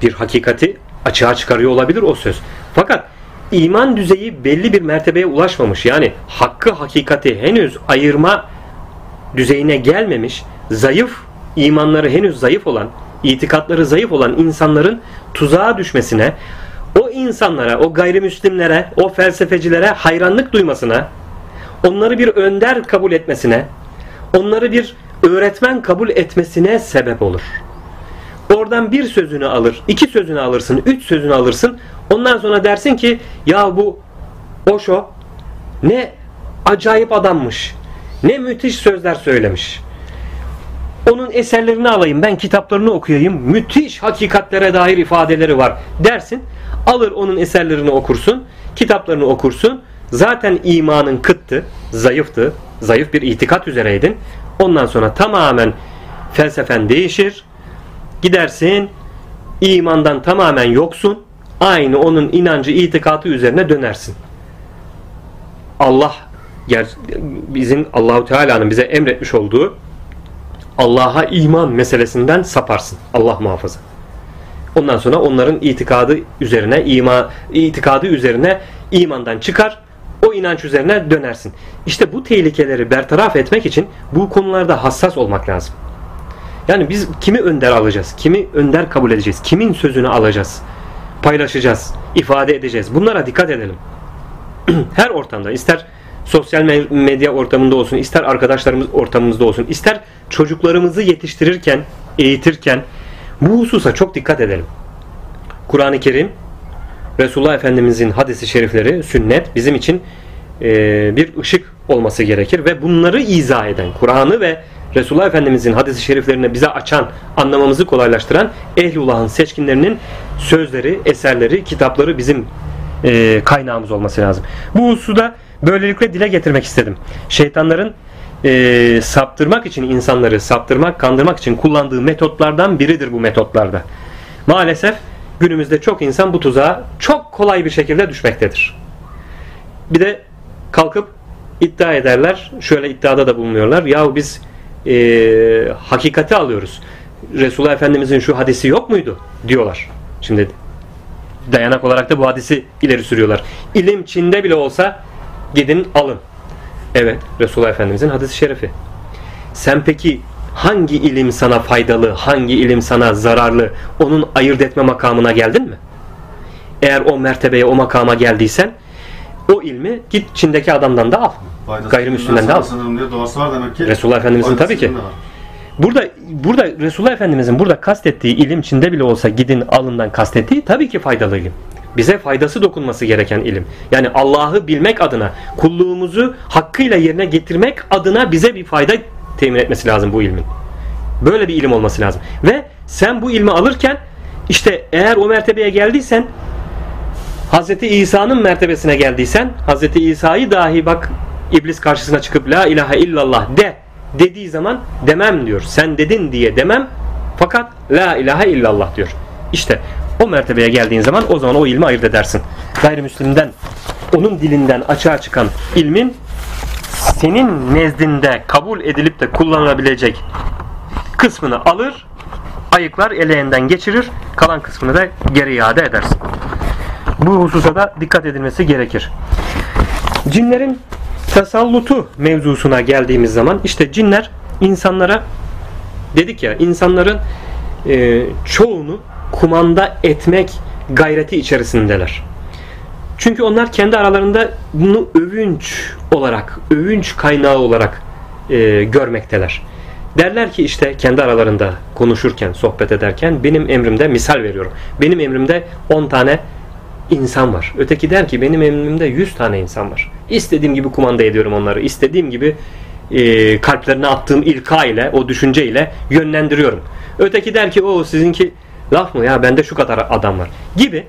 Bir hakikati açığa çıkarıyor olabilir o söz. Fakat iman düzeyi belli bir mertebeye ulaşmamış. Yani hakkı hakikati henüz ayırma düzeyine gelmemiş, zayıf imanları henüz zayıf olan, itikatları zayıf olan insanların tuzağa düşmesine, o insanlara, o gayrimüslimlere, o felsefecilere hayranlık duymasına, onları bir önder kabul etmesine, onları bir öğretmen kabul etmesine sebep olur. Oradan bir sözünü alır, iki sözünü alırsın, üç sözünü alırsın. Ondan sonra dersin ki ya bu Osho ne acayip adammış. Ne müthiş sözler söylemiş. Onun eserlerini alayım, ben kitaplarını okuyayım. Müthiş hakikatlere dair ifadeleri var dersin. Alır onun eserlerini okursun, kitaplarını okursun. Zaten imanın kıttı, zayıftı, zayıf bir itikat üzereydin. Ondan sonra tamamen felsefen değişir. Gidersin imandan tamamen yoksun. Aynı onun inancı, itikatı üzerine dönersin. Allah bizim Allahu Teala'nın bize emretmiş olduğu Allah'a iman meselesinden saparsın. Allah muhafaza. Ondan sonra onların itikadı üzerine ima itikadı üzerine imandan çıkar o inanç üzerine dönersin. İşte bu tehlikeleri bertaraf etmek için bu konularda hassas olmak lazım. Yani biz kimi önder alacağız? Kimi önder kabul edeceğiz? Kimin sözünü alacağız? Paylaşacağız, ifade edeceğiz. Bunlara dikkat edelim. Her ortamda ister sosyal medya ortamında olsun, ister arkadaşlarımız ortamımızda olsun, ister çocuklarımızı yetiştirirken, eğitirken bu hususa çok dikkat edelim. Kur'an-ı Kerim Resulullah Efendimizin hadisi şerifleri, sünnet bizim için e, bir ışık olması gerekir ve bunları izah eden, Kur'an'ı ve Resulullah Efendimizin hadisi şeriflerini bize açan, anlamamızı kolaylaştıran Ehlullah'ın seçkinlerinin sözleri, eserleri, kitapları bizim e, kaynağımız olması lazım. Bu husuda böylelikle dile getirmek istedim. Şeytanların e, saptırmak için insanları saptırmak, kandırmak için kullandığı metotlardan biridir bu metotlarda. Maalesef günümüzde çok insan bu tuzağa çok kolay bir şekilde düşmektedir. Bir de kalkıp iddia ederler. Şöyle iddiada da bulunuyorlar. Yahu biz e, hakikati alıyoruz. Resulullah Efendimizin şu hadisi yok muydu? Diyorlar. Şimdi dayanak olarak da bu hadisi ileri sürüyorlar. İlim Çin'de bile olsa gidin alın. Evet Resulullah Efendimizin hadisi şerifi. Sen peki hangi ilim sana faydalı, hangi ilim sana zararlı onun ayırt etme makamına geldin mi? Eğer o mertebeye, o makama geldiysen o ilmi git Çin'deki adamdan da al. Faydası Gayrimüslimden de al. Resulullah Efendimizin tabii ki. Burada burada Resulullah Efendimizin burada kastettiği ilim Çin'de bile olsa gidin alından kastettiği tabii ki faydalı ilim. Bize faydası dokunması gereken ilim. Yani Allah'ı bilmek adına, kulluğumuzu hakkıyla yerine getirmek adına bize bir fayda temin etmesi lazım bu ilmin. Böyle bir ilim olması lazım. Ve sen bu ilmi alırken işte eğer o mertebeye geldiysen Hz. İsa'nın mertebesine geldiysen Hz. İsa'yı dahi bak iblis karşısına çıkıp la ilahe illallah de dediği zaman demem diyor. Sen dedin diye demem fakat la ilahe illallah diyor. İşte o mertebeye geldiğin zaman o zaman o ilmi ayırt edersin. Gayrimüslimden onun dilinden açığa çıkan ilmin senin nezdinde kabul edilip de kullanılabilecek kısmını alır, ayıklar eleğinden geçirir, kalan kısmını da geri iade edersin. Bu hususa da dikkat edilmesi gerekir. Cinlerin tasallutu mevzusuna geldiğimiz zaman işte cinler insanlara dedik ya insanların e, çoğunu kumanda etmek gayreti içerisindeler. Çünkü onlar kendi aralarında bunu övünç olarak, övünç kaynağı olarak e, görmekteler. Derler ki işte kendi aralarında konuşurken, sohbet ederken benim emrimde misal veriyorum. Benim emrimde 10 tane insan var. Öteki der ki benim emrimde 100 tane insan var. İstediğim gibi kumanda ediyorum onları. İstediğim gibi e, kalplerine attığım ilka ile, o düşünce ile yönlendiriyorum. Öteki der ki o sizinki laf mı ya bende şu kadar adam var gibi.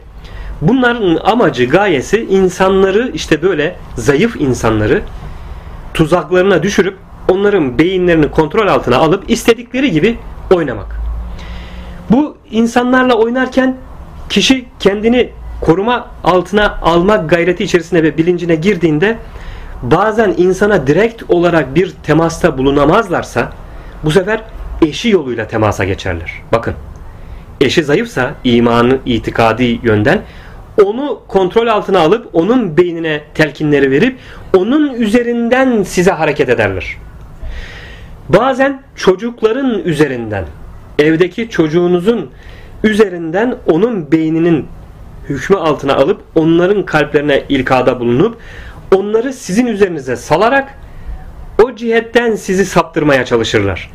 Bunların amacı, gayesi insanları işte böyle zayıf insanları tuzaklarına düşürüp onların beyinlerini kontrol altına alıp istedikleri gibi oynamak. Bu insanlarla oynarken kişi kendini koruma altına almak gayreti içerisine ve bilincine girdiğinde bazen insana direkt olarak bir temasta bulunamazlarsa bu sefer eşi yoluyla temasa geçerler. Bakın eşi zayıfsa imanı itikadi yönden onu kontrol altına alıp onun beynine telkinleri verip onun üzerinden size hareket ederler. Bazen çocukların üzerinden evdeki çocuğunuzun üzerinden onun beyninin hükmü altına alıp onların kalplerine ilkada bulunup onları sizin üzerinize salarak o cihetten sizi saptırmaya çalışırlar.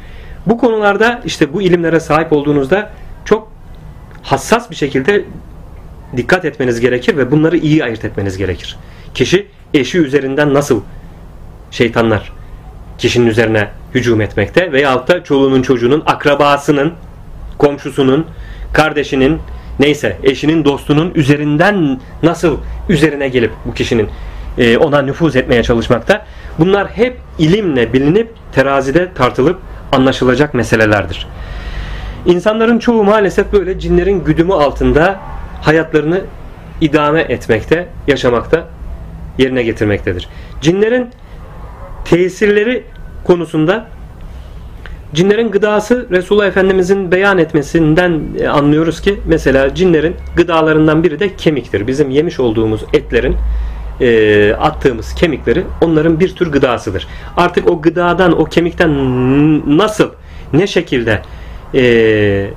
Bu konularda işte bu ilimlere sahip olduğunuzda çok hassas bir şekilde dikkat etmeniz gerekir ve bunları iyi ayırt etmeniz gerekir. Kişi eşi üzerinden nasıl şeytanlar kişinin üzerine hücum etmekte veyahut da çoluğunun çocuğunun akrabasının komşusunun kardeşinin neyse eşinin dostunun üzerinden nasıl üzerine gelip bu kişinin e, ona nüfuz etmeye çalışmakta. Bunlar hep ilimle bilinip terazide tartılıp anlaşılacak meselelerdir. İnsanların çoğu maalesef böyle cinlerin güdümü altında hayatlarını idame etmekte, yaşamakta, yerine getirmektedir. Cinlerin tesirleri konusunda cinlerin gıdası Resulullah Efendimizin beyan etmesinden e, anlıyoruz ki mesela cinlerin gıdalarından biri de kemiktir. Bizim yemiş olduğumuz etlerin e, attığımız kemikleri onların bir tür gıdasıdır. Artık o gıdadan, o kemikten nasıl, ne şekilde e,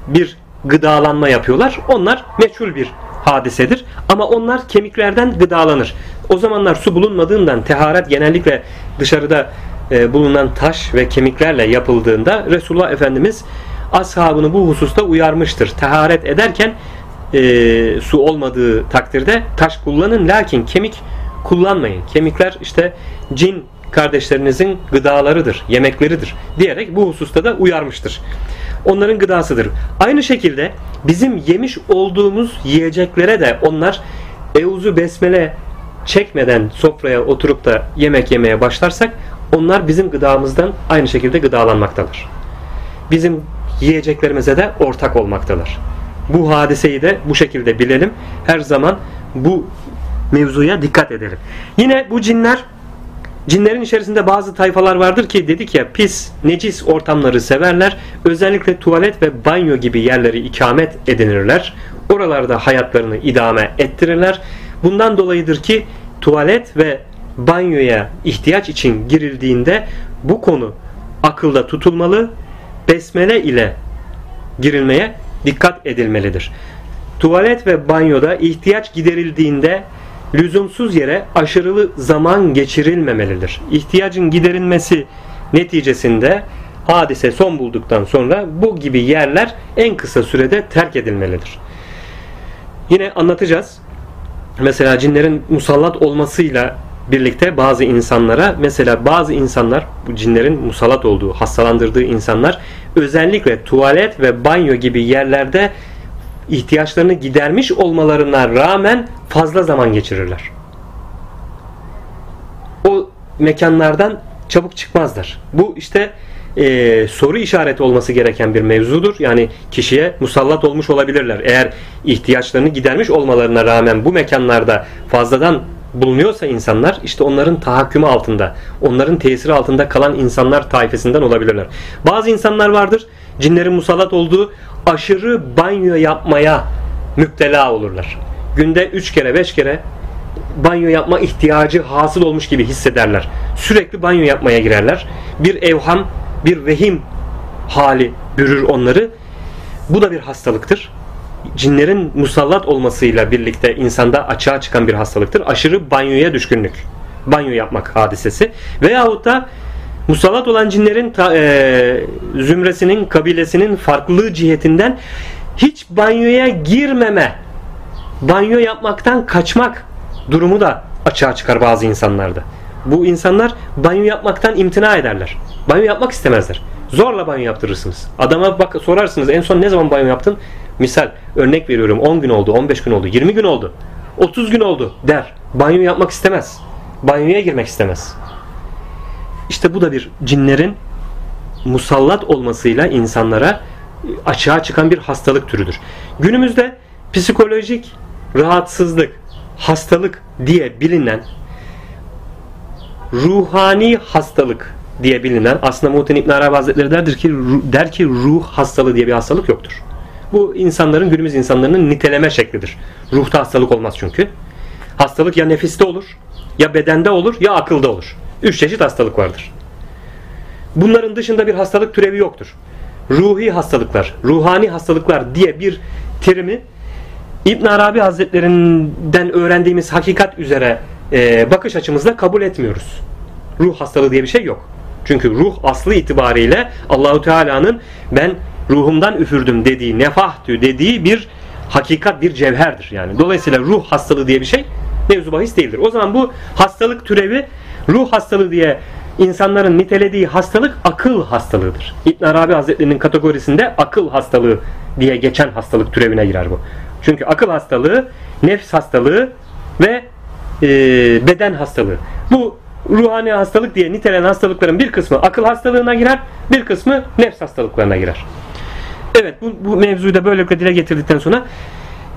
bir gıdalanma yapıyorlar. Onlar meçhul bir hadisedir. Ama onlar kemiklerden gıdalanır. O zamanlar su bulunmadığından teharet genellikle dışarıda e, bulunan taş ve kemiklerle yapıldığında Resulullah Efendimiz ashabını bu hususta uyarmıştır. Teharet ederken e, su olmadığı takdirde taş kullanın lakin kemik kullanmayın. Kemikler işte cin kardeşlerinizin gıdalarıdır, yemekleridir diyerek bu hususta da uyarmıştır. Onların gıdasıdır. Aynı şekilde bizim yemiş olduğumuz yiyeceklere de onlar Euzu Besmele çekmeden sofraya oturup da yemek yemeye başlarsak onlar bizim gıdamızdan aynı şekilde gıdalanmaktadır. Bizim yiyeceklerimize de ortak olmaktadır. Bu hadiseyi de bu şekilde bilelim. Her zaman bu mevzuya dikkat edelim. Yine bu cinler Cinlerin içerisinde bazı tayfalar vardır ki dedik ya pis, necis ortamları severler. Özellikle tuvalet ve banyo gibi yerleri ikamet edinirler. Oralarda hayatlarını idame ettirirler. Bundan dolayıdır ki tuvalet ve banyoya ihtiyaç için girildiğinde bu konu akılda tutulmalı. Besmele ile girilmeye dikkat edilmelidir. Tuvalet ve banyoda ihtiyaç giderildiğinde lüzumsuz yere aşırılı zaman geçirilmemelidir. İhtiyacın giderilmesi neticesinde hadise son bulduktan sonra bu gibi yerler en kısa sürede terk edilmelidir. Yine anlatacağız. Mesela cinlerin musallat olmasıyla birlikte bazı insanlara mesela bazı insanlar bu cinlerin musallat olduğu, hastalandırdığı insanlar özellikle tuvalet ve banyo gibi yerlerde ihtiyaçlarını gidermiş olmalarına rağmen fazla zaman geçirirler. O mekanlardan çabuk çıkmazlar. Bu işte e, soru işareti olması gereken bir mevzudur. Yani kişiye musallat olmuş olabilirler. Eğer ihtiyaçlarını gidermiş olmalarına rağmen bu mekanlarda fazladan bulunuyorsa insanlar işte onların tahakkümü altında, onların tesiri altında kalan insanlar taifesinden olabilirler. Bazı insanlar vardır cinlerin musallat olduğu aşırı banyo yapmaya müptela olurlar. Günde 3 kere 5 kere banyo yapma ihtiyacı hasıl olmuş gibi hissederler. Sürekli banyo yapmaya girerler. Bir evham, bir vehim hali bürür onları. Bu da bir hastalıktır. Cinlerin musallat olmasıyla birlikte insanda açığa çıkan bir hastalıktır. Aşırı banyoya düşkünlük. Banyo yapmak hadisesi. Veyahut da musallat olan cinlerin ta, e, zümresinin, kabilesinin farklılığı cihetinden hiç banyoya girmeme, banyo yapmaktan kaçmak durumu da açığa çıkar bazı insanlarda. Bu insanlar banyo yapmaktan imtina ederler. Banyo yapmak istemezler. Zorla banyo yaptırırsınız. Adama bak sorarsınız en son ne zaman banyo yaptın? Misal örnek veriyorum 10 gün oldu, 15 gün oldu, 20 gün oldu, 30 gün oldu der. Banyo yapmak istemez. Banyoya girmek istemez. İşte bu da bir cinlerin musallat olmasıyla insanlara açığa çıkan bir hastalık türüdür. Günümüzde psikolojik rahatsızlık, hastalık diye bilinen ruhani hastalık diye bilinen aslında Muhittin İbn Arabi Hazretleri derdir ki der ki ruh hastalığı diye bir hastalık yoktur. Bu insanların günümüz insanlarının niteleme şeklidir. Ruhta hastalık olmaz çünkü. Hastalık ya nefiste olur, ya bedende olur, ya akılda olur. Üç çeşit hastalık vardır. Bunların dışında bir hastalık türevi yoktur. Ruhi hastalıklar, ruhani hastalıklar diye bir terimi İbn Arabi Hazretlerinden öğrendiğimiz hakikat üzere e, bakış açımızda kabul etmiyoruz. Ruh hastalığı diye bir şey yok. Çünkü ruh aslı itibariyle Allahu Teala'nın ben ruhumdan üfürdüm dediği, nefahtü dediği bir hakikat, bir cevherdir yani. Dolayısıyla ruh hastalığı diye bir şey mevzu bahis değildir. O zaman bu hastalık türevi ruh hastalığı diye insanların nitelediği hastalık akıl hastalığıdır. İbn Arabi Hazretleri'nin kategorisinde akıl hastalığı diye geçen hastalık türevine girer bu. Çünkü akıl hastalığı, nefs hastalığı ve e, beden hastalığı. Bu ruhani hastalık diye nitelenen hastalıkların bir kısmı akıl hastalığına girer, bir kısmı nefs hastalıklarına girer. Evet bu, bu mevzuyu da böylelikle dile getirdikten sonra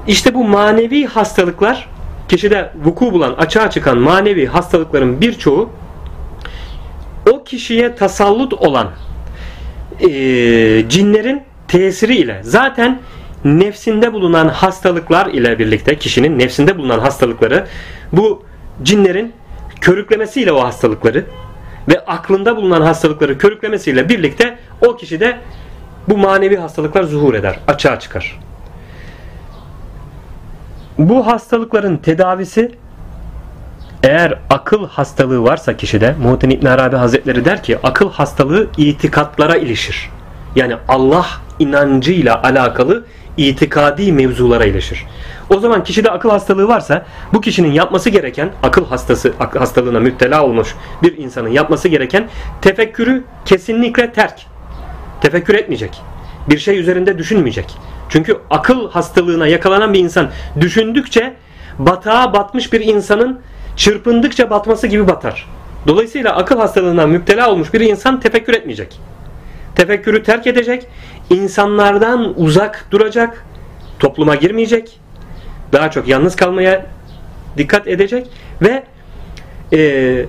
işte bu manevi hastalıklar kişide vuku bulan, açığa çıkan manevi hastalıkların birçoğu o kişiye tasallut olan e, cinlerin tesiri ile zaten nefsinde bulunan hastalıklar ile birlikte kişinin nefsinde bulunan hastalıkları bu cinlerin körüklemesiyle o hastalıkları ve aklında bulunan hastalıkları körüklemesiyle birlikte o kişide bu manevi hastalıklar zuhur eder, açığa çıkar. Bu hastalıkların tedavisi eğer akıl hastalığı varsa kişide Muhittin İbn Arabi Hazretleri der ki akıl hastalığı itikatlara ilişir. Yani Allah inancıyla alakalı itikadi mevzulara ilişir. O zaman kişide akıl hastalığı varsa bu kişinin yapması gereken akıl hastası hastalığına müptela olmuş bir insanın yapması gereken tefekkürü kesinlikle terk. Tefekkür etmeyecek. Bir şey üzerinde düşünmeyecek. Çünkü akıl hastalığına yakalanan bir insan düşündükçe batağa batmış bir insanın çırpındıkça batması gibi batar. Dolayısıyla akıl hastalığına müptela olmuş bir insan tefekkür etmeyecek. Tefekkürü terk edecek, insanlardan uzak duracak, topluma girmeyecek, daha çok yalnız kalmaya dikkat edecek ve e,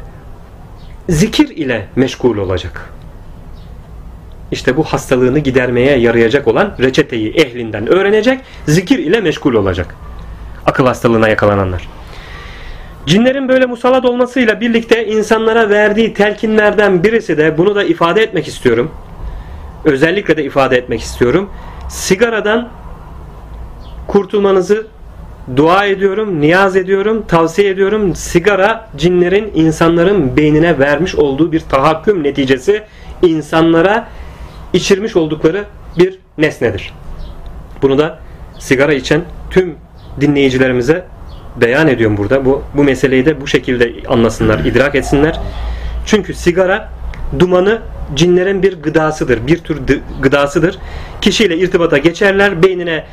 zikir ile meşgul olacak. İşte bu hastalığını gidermeye yarayacak olan reçeteyi ehlinden öğrenecek, zikir ile meşgul olacak. Akıl hastalığına yakalananlar. Cinlerin böyle musallat olmasıyla birlikte insanlara verdiği telkinlerden birisi de bunu da ifade etmek istiyorum. Özellikle de ifade etmek istiyorum. Sigaradan kurtulmanızı dua ediyorum, niyaz ediyorum, tavsiye ediyorum. Sigara cinlerin insanların beynine vermiş olduğu bir tahakküm neticesi insanlara içirmiş oldukları bir nesnedir. Bunu da sigara içen tüm dinleyicilerimize beyan ediyorum burada. Bu, bu meseleyi de bu şekilde anlasınlar, idrak etsinler. Çünkü sigara dumanı cinlerin bir gıdasıdır. Bir tür gıdasıdır. Kişiyle irtibata geçerler. Beynine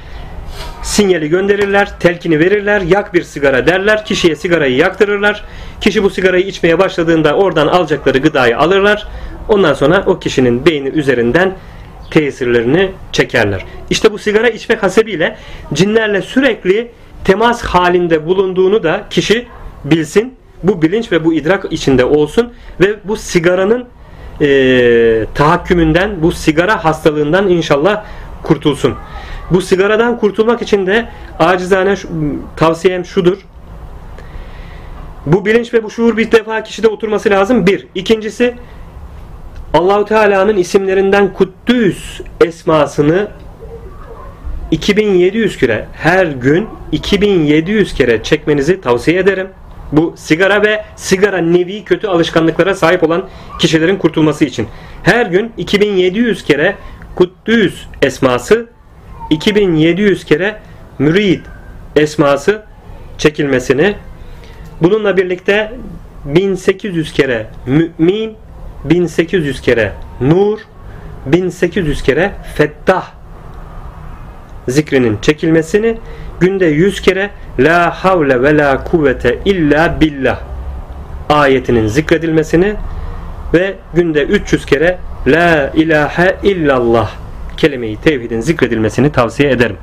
sinyali gönderirler, telkini verirler, yak bir sigara derler, kişiye sigarayı yaktırırlar. Kişi bu sigarayı içmeye başladığında oradan alacakları gıdayı alırlar. Ondan sonra o kişinin beyni üzerinden tesirlerini çekerler. İşte bu sigara içmek hasebiyle cinlerle sürekli temas halinde bulunduğunu da kişi bilsin. Bu bilinç ve bu idrak içinde olsun ve bu sigaranın e, tahakkümünden, bu sigara hastalığından inşallah kurtulsun. Bu sigaradan kurtulmak için de acizane tavsiyem şudur. Bu bilinç ve bu şuur bir defa kişide oturması lazım. Bir. İkincisi Allahu Teala'nın isimlerinden Kuddüs esmasını 2700 kere her gün 2700 kere çekmenizi tavsiye ederim. Bu sigara ve sigara nevi kötü alışkanlıklara sahip olan kişilerin kurtulması için. Her gün 2700 kere Kuddüs esması 2700 kere mürid esması çekilmesini bununla birlikte 1800 kere mümin 1800 kere nur 1800 kere fettah zikrinin çekilmesini günde 100 kere la havle ve la kuvvete illa billah ayetinin zikredilmesini ve günde 300 kere la ilahe illallah kelime-i tevhidin zikredilmesini tavsiye ederim.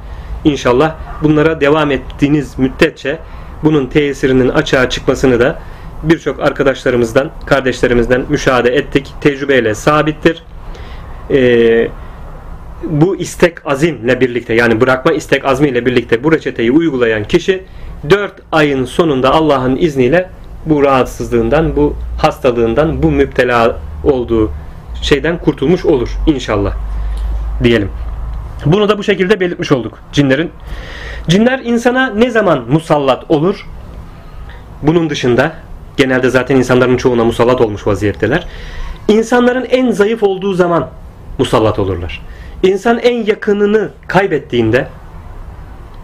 İnşallah bunlara devam ettiğiniz müddetçe bunun tesirinin açığa çıkmasını da birçok arkadaşlarımızdan, kardeşlerimizden müşahede ettik. Tecrübeyle sabittir. Ee, bu istek azimle birlikte yani bırakma istek azmiyle birlikte bu reçeteyi uygulayan kişi 4 ayın sonunda Allah'ın izniyle bu rahatsızlığından, bu hastalığından, bu müptela olduğu şeyden kurtulmuş olur inşallah diyelim. Bunu da bu şekilde belirtmiş olduk cinlerin. Cinler insana ne zaman musallat olur? Bunun dışında genelde zaten insanların çoğuna musallat olmuş vaziyetteler. İnsanların en zayıf olduğu zaman musallat olurlar. İnsan en yakınını kaybettiğinde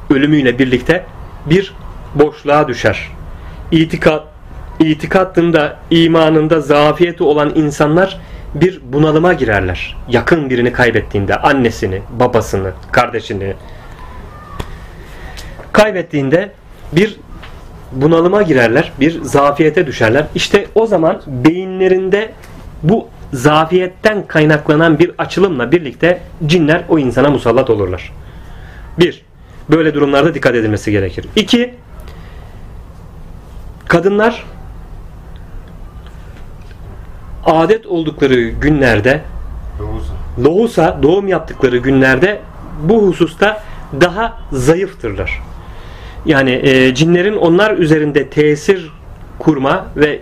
ölümüyle birlikte bir boşluğa düşer. İtikat, itikadında, imanında zafiyeti olan insanlar bir bunalıma girerler. Yakın birini kaybettiğinde annesini, babasını, kardeşini kaybettiğinde bir bunalıma girerler, bir zafiyete düşerler. İşte o zaman beyinlerinde bu zafiyetten kaynaklanan bir açılımla birlikte cinler o insana musallat olurlar. Bir, böyle durumlarda dikkat edilmesi gerekir. İki, kadınlar adet oldukları günlerde lohusa doğum yaptıkları günlerde bu hususta daha zayıftırlar. Yani e, cinlerin onlar üzerinde tesir kurma ve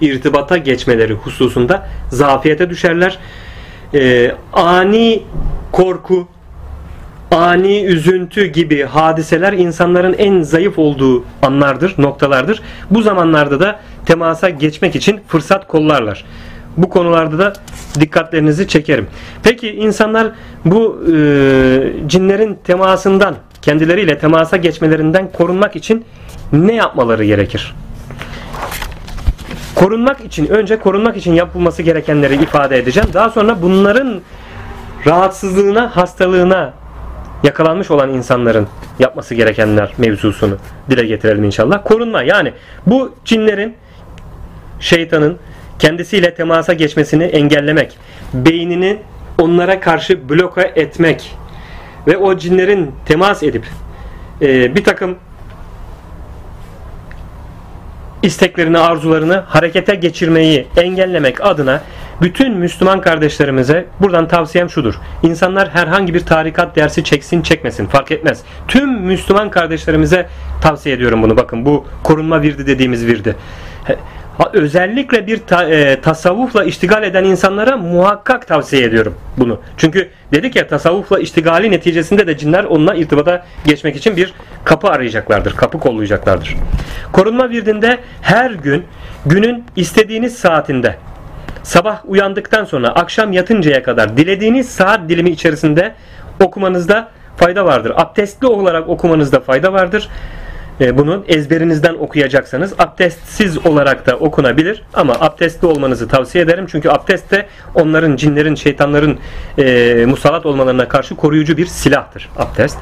irtibata geçmeleri hususunda zafiyete düşerler. E, ani korku, ani üzüntü gibi hadiseler insanların en zayıf olduğu anlardır, noktalardır. Bu zamanlarda da temasa geçmek için fırsat kollarlar. Bu konularda da dikkatlerinizi çekerim. Peki insanlar bu e, cinlerin temasından, kendileriyle temasa geçmelerinden korunmak için ne yapmaları gerekir? Korunmak için, önce korunmak için yapılması gerekenleri ifade edeceğim. Daha sonra bunların rahatsızlığına, hastalığına yakalanmış olan insanların yapması gerekenler mevzusunu dile getirelim inşallah. Korunma yani bu cinlerin, şeytanın kendisiyle temasa geçmesini engellemek, beynini onlara karşı bloke etmek ve o cinlerin temas edip e, bir takım isteklerini, arzularını harekete geçirmeyi engellemek adına bütün Müslüman kardeşlerimize buradan tavsiyem şudur. İnsanlar herhangi bir tarikat dersi çeksin çekmesin fark etmez. Tüm Müslüman kardeşlerimize tavsiye ediyorum bunu. Bakın bu korunma virdi dediğimiz virdi özellikle bir ta, e, tasavvufla iştigal eden insanlara muhakkak tavsiye ediyorum bunu. Çünkü dedik ya tasavvufla iştigali neticesinde de cinler onunla irtibata geçmek için bir kapı arayacaklardır. Kapı kollayacaklardır. Korunma virdinde her gün günün istediğiniz saatinde sabah uyandıktan sonra akşam yatıncaya kadar dilediğiniz saat dilimi içerisinde okumanızda fayda vardır. Abdestli olarak okumanızda fayda vardır e, bunu ezberinizden okuyacaksanız abdestsiz olarak da okunabilir ama abdestli olmanızı tavsiye ederim. Çünkü abdest de onların, cinlerin, şeytanların e, musallat olmalarına karşı koruyucu bir silahtır abdest.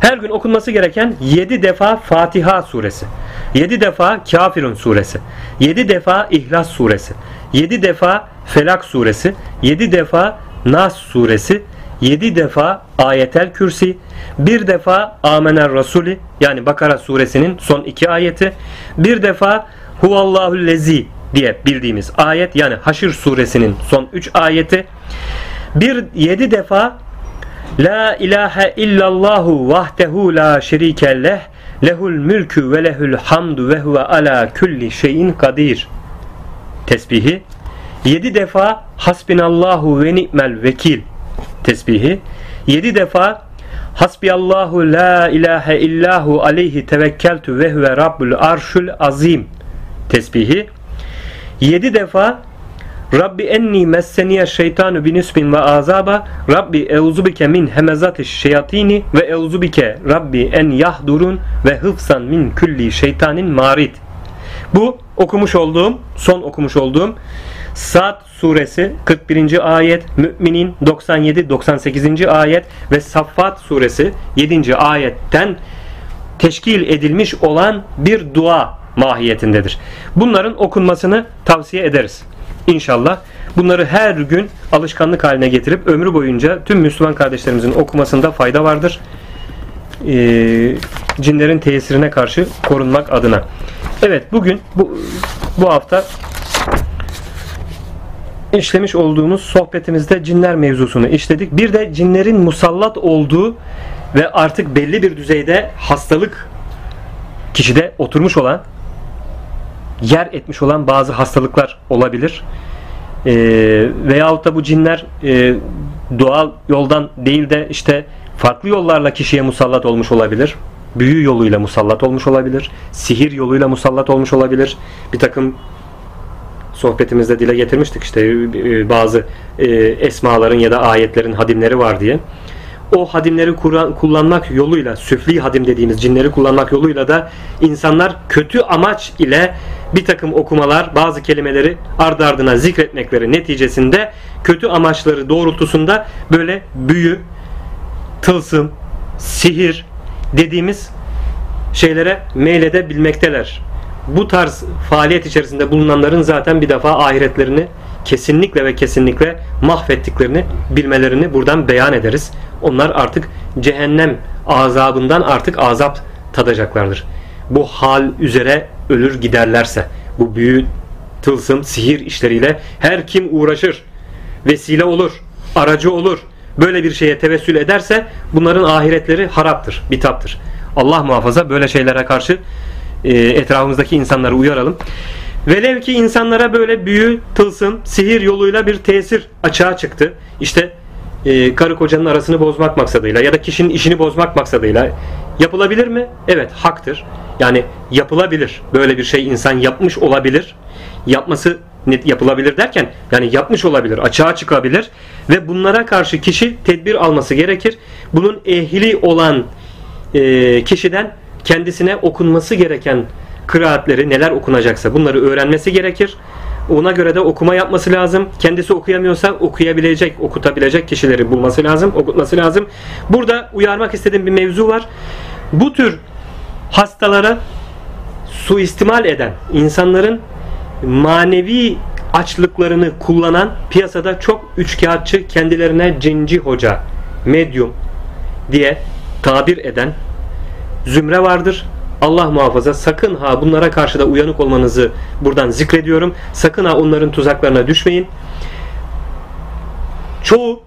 Her gün okunması gereken 7 defa Fatiha suresi, 7 defa Kafirun suresi, 7 defa İhlas suresi, 7 defa Felak suresi, 7 defa Nas suresi, 7 defa Ayetel Kürsi, bir defa Amener Rasuli yani Bakara suresinin son iki ayeti, bir defa Huvallahu lezi diye bildiğimiz ayet yani Haşr suresinin son 3 ayeti, bir 7 defa La ilahe illallahu vahdehu la şerike leh lehul mülkü ve lehul hamdu ve huve ala kulli şeyin kadir. Tesbihi 7 defa hasbinallahu ve ni'mel vekil tesbihi 7 defa hasbiyallahu la ilahe illahu aleyhi tevekkeltu ve huve rabbul arşul azim tesbihi 7 defa Rabbi enni messeniye şeytanu binisbin ve azaba Rabbi euzubike min hemezatiş şeyatini ve euzubike Rabbi en yahdurun ve hıfsan min külli şeytanin marid. Bu okumuş olduğum, son okumuş olduğum Sad suresi 41. ayet, Müminin 97-98. ayet ve Saffat suresi 7. ayetten teşkil edilmiş olan bir dua mahiyetindedir. Bunların okunmasını tavsiye ederiz. İnşallah bunları her gün alışkanlık haline getirip ömrü boyunca tüm Müslüman kardeşlerimizin okumasında fayda vardır. Ee, cinlerin tesirine karşı korunmak adına. Evet bugün bu, bu hafta işlemiş olduğumuz sohbetimizde cinler mevzusunu işledik. Bir de cinlerin musallat olduğu ve artık belli bir düzeyde hastalık kişide oturmuş olan yer etmiş olan bazı hastalıklar olabilir. E, veyahut da bu cinler e, doğal yoldan değil de işte farklı yollarla kişiye musallat olmuş olabilir. Büyü yoluyla musallat olmuş olabilir. Sihir yoluyla musallat olmuş olabilir. Bir takım sohbetimizde dile getirmiştik işte e, bazı e, esmaların ya da ayetlerin hadimleri var diye. O hadimleri kullanmak yoluyla, süfli hadim dediğimiz cinleri kullanmak yoluyla da insanlar kötü amaç ile bir takım okumalar, bazı kelimeleri ardı ardına zikretmekleri neticesinde kötü amaçları doğrultusunda böyle büyü, tılsım, sihir dediğimiz şeylere meyledebilmekteler. Bu tarz faaliyet içerisinde bulunanların zaten bir defa ahiretlerini kesinlikle ve kesinlikle mahvettiklerini bilmelerini buradan beyan ederiz. Onlar artık cehennem azabından artık azap tadacaklardır. Bu hal üzere ölür giderlerse bu büyü, tılsım, sihir işleriyle her kim uğraşır, vesile olur, aracı olur, böyle bir şeye tevessül ederse bunların ahiretleri haraptır, bitaptır. Allah muhafaza böyle şeylere karşı etrafımızdaki insanları uyaralım. Velev ki insanlara böyle büyü, tılsım, sihir yoluyla bir tesir açığa çıktı. İşte e, karı kocanın arasını bozmak maksadıyla ya da kişinin işini bozmak maksadıyla yapılabilir mi? Evet haktır. Yani yapılabilir. Böyle bir şey insan yapmış olabilir. Yapması yapılabilir derken yani yapmış olabilir, açığa çıkabilir ve bunlara karşı kişi tedbir alması gerekir. Bunun ehli olan e, kişiden kendisine okunması gereken kıraatleri neler okunacaksa bunları öğrenmesi gerekir. Ona göre de okuma yapması lazım. Kendisi okuyamıyorsa okuyabilecek, okutabilecek kişileri bulması lazım, okutması lazım. Burada uyarmak istediğim bir mevzu var. Bu tür hastalara suistimal eden insanların manevi açlıklarını kullanan piyasada çok üçkağıtçı kendilerine cinci hoca, medyum diye tabir eden zümre vardır. Allah muhafaza sakın ha bunlara karşı da uyanık olmanızı buradan zikrediyorum. Sakın ha onların tuzaklarına düşmeyin. Çoğu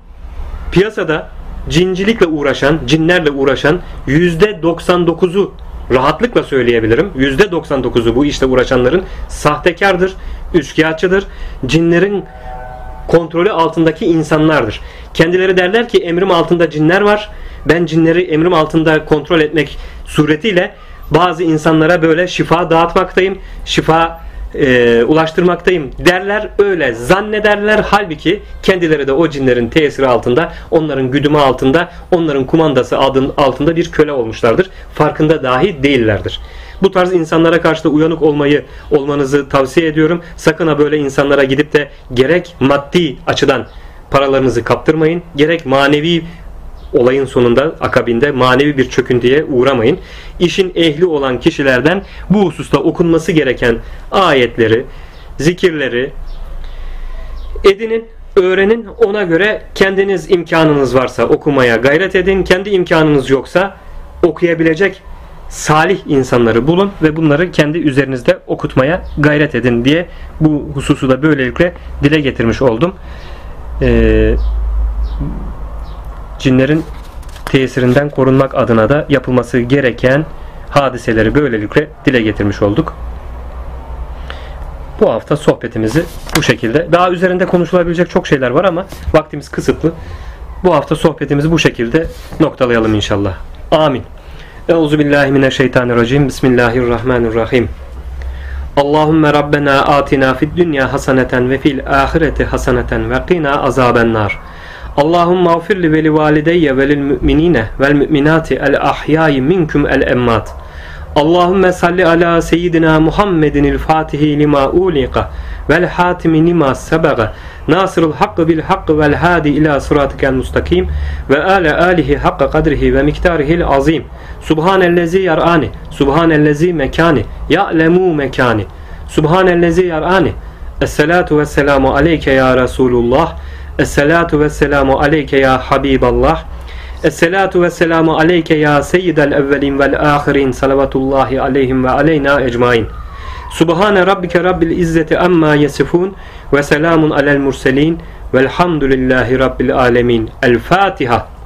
piyasada cincilikle uğraşan, cinlerle uğraşan %99'u rahatlıkla söyleyebilirim. %99'u bu işte uğraşanların sahtekardır, üçkağıtçıdır. Cinlerin kontrolü altındaki insanlardır. Kendileri derler ki emrim altında cinler var. Ben cinleri emrim altında kontrol etmek suretiyle bazı insanlara böyle şifa dağıtmaktayım. Şifa e, ulaştırmaktayım derler. Öyle zannederler. Halbuki kendileri de o cinlerin tesiri altında onların güdümü altında onların kumandası adın altında bir köle olmuşlardır. Farkında dahi değillerdir. Bu tarz insanlara karşı da uyanık olmayı olmanızı tavsiye ediyorum. Sakın ha böyle insanlara gidip de gerek maddi açıdan paralarınızı kaptırmayın gerek manevi olayın sonunda akabinde manevi bir çöküntüye uğramayın. İşin ehli olan kişilerden bu hususta okunması gereken ayetleri, zikirleri edinin, öğrenin. Ona göre kendiniz imkanınız varsa okumaya gayret edin. Kendi imkanınız yoksa okuyabilecek salih insanları bulun ve bunları kendi üzerinizde okutmaya gayret edin diye bu hususu da böylelikle dile getirmiş oldum. Ee, cinlerin tesirinden korunmak adına da yapılması gereken hadiseleri böylelikle dile getirmiş olduk. Bu hafta sohbetimizi bu şekilde. Daha üzerinde konuşulabilecek çok şeyler var ama vaktimiz kısıtlı. Bu hafta sohbetimizi bu şekilde noktalayalım inşallah. Amin. Euzu billahi mineşşeytanirracim. Bismillahirrahmanirrahim. Allahümme Rabbena atina fid dünya haseneten ve fil ahireti haseneten ve qina azaben nar. Allahümme gfirli ve li valideyye ve müminine vel müminati el ahyayi minkum el emmat. Allahümme salli ala seyyidina Muhammedin il fatihi lima uliqa vel hatimi lima sebaga nasırul hakkı bil hakkı vel hadi ila sıratikel mustakim ve ale alihi hakka kadrihi ve miktarihil azim. Subhanellezi yar'ani subhanellezi mekani ya'lemu mekani. Subhanellezi yar'ani Esselatu vesselamu aleyke ya Resulullah Esselatu vesselamu aleyke ya Habiballah Esselatu ve selamu aleyke ya seyyidel evvelin vel ahirin salavatullahi aleyhim ve aleyna ecmain. Subhane rabbike rabbil izzeti amma yesifun ve selamun alel murselin velhamdülillahi rabbil alemin. El Fatiha.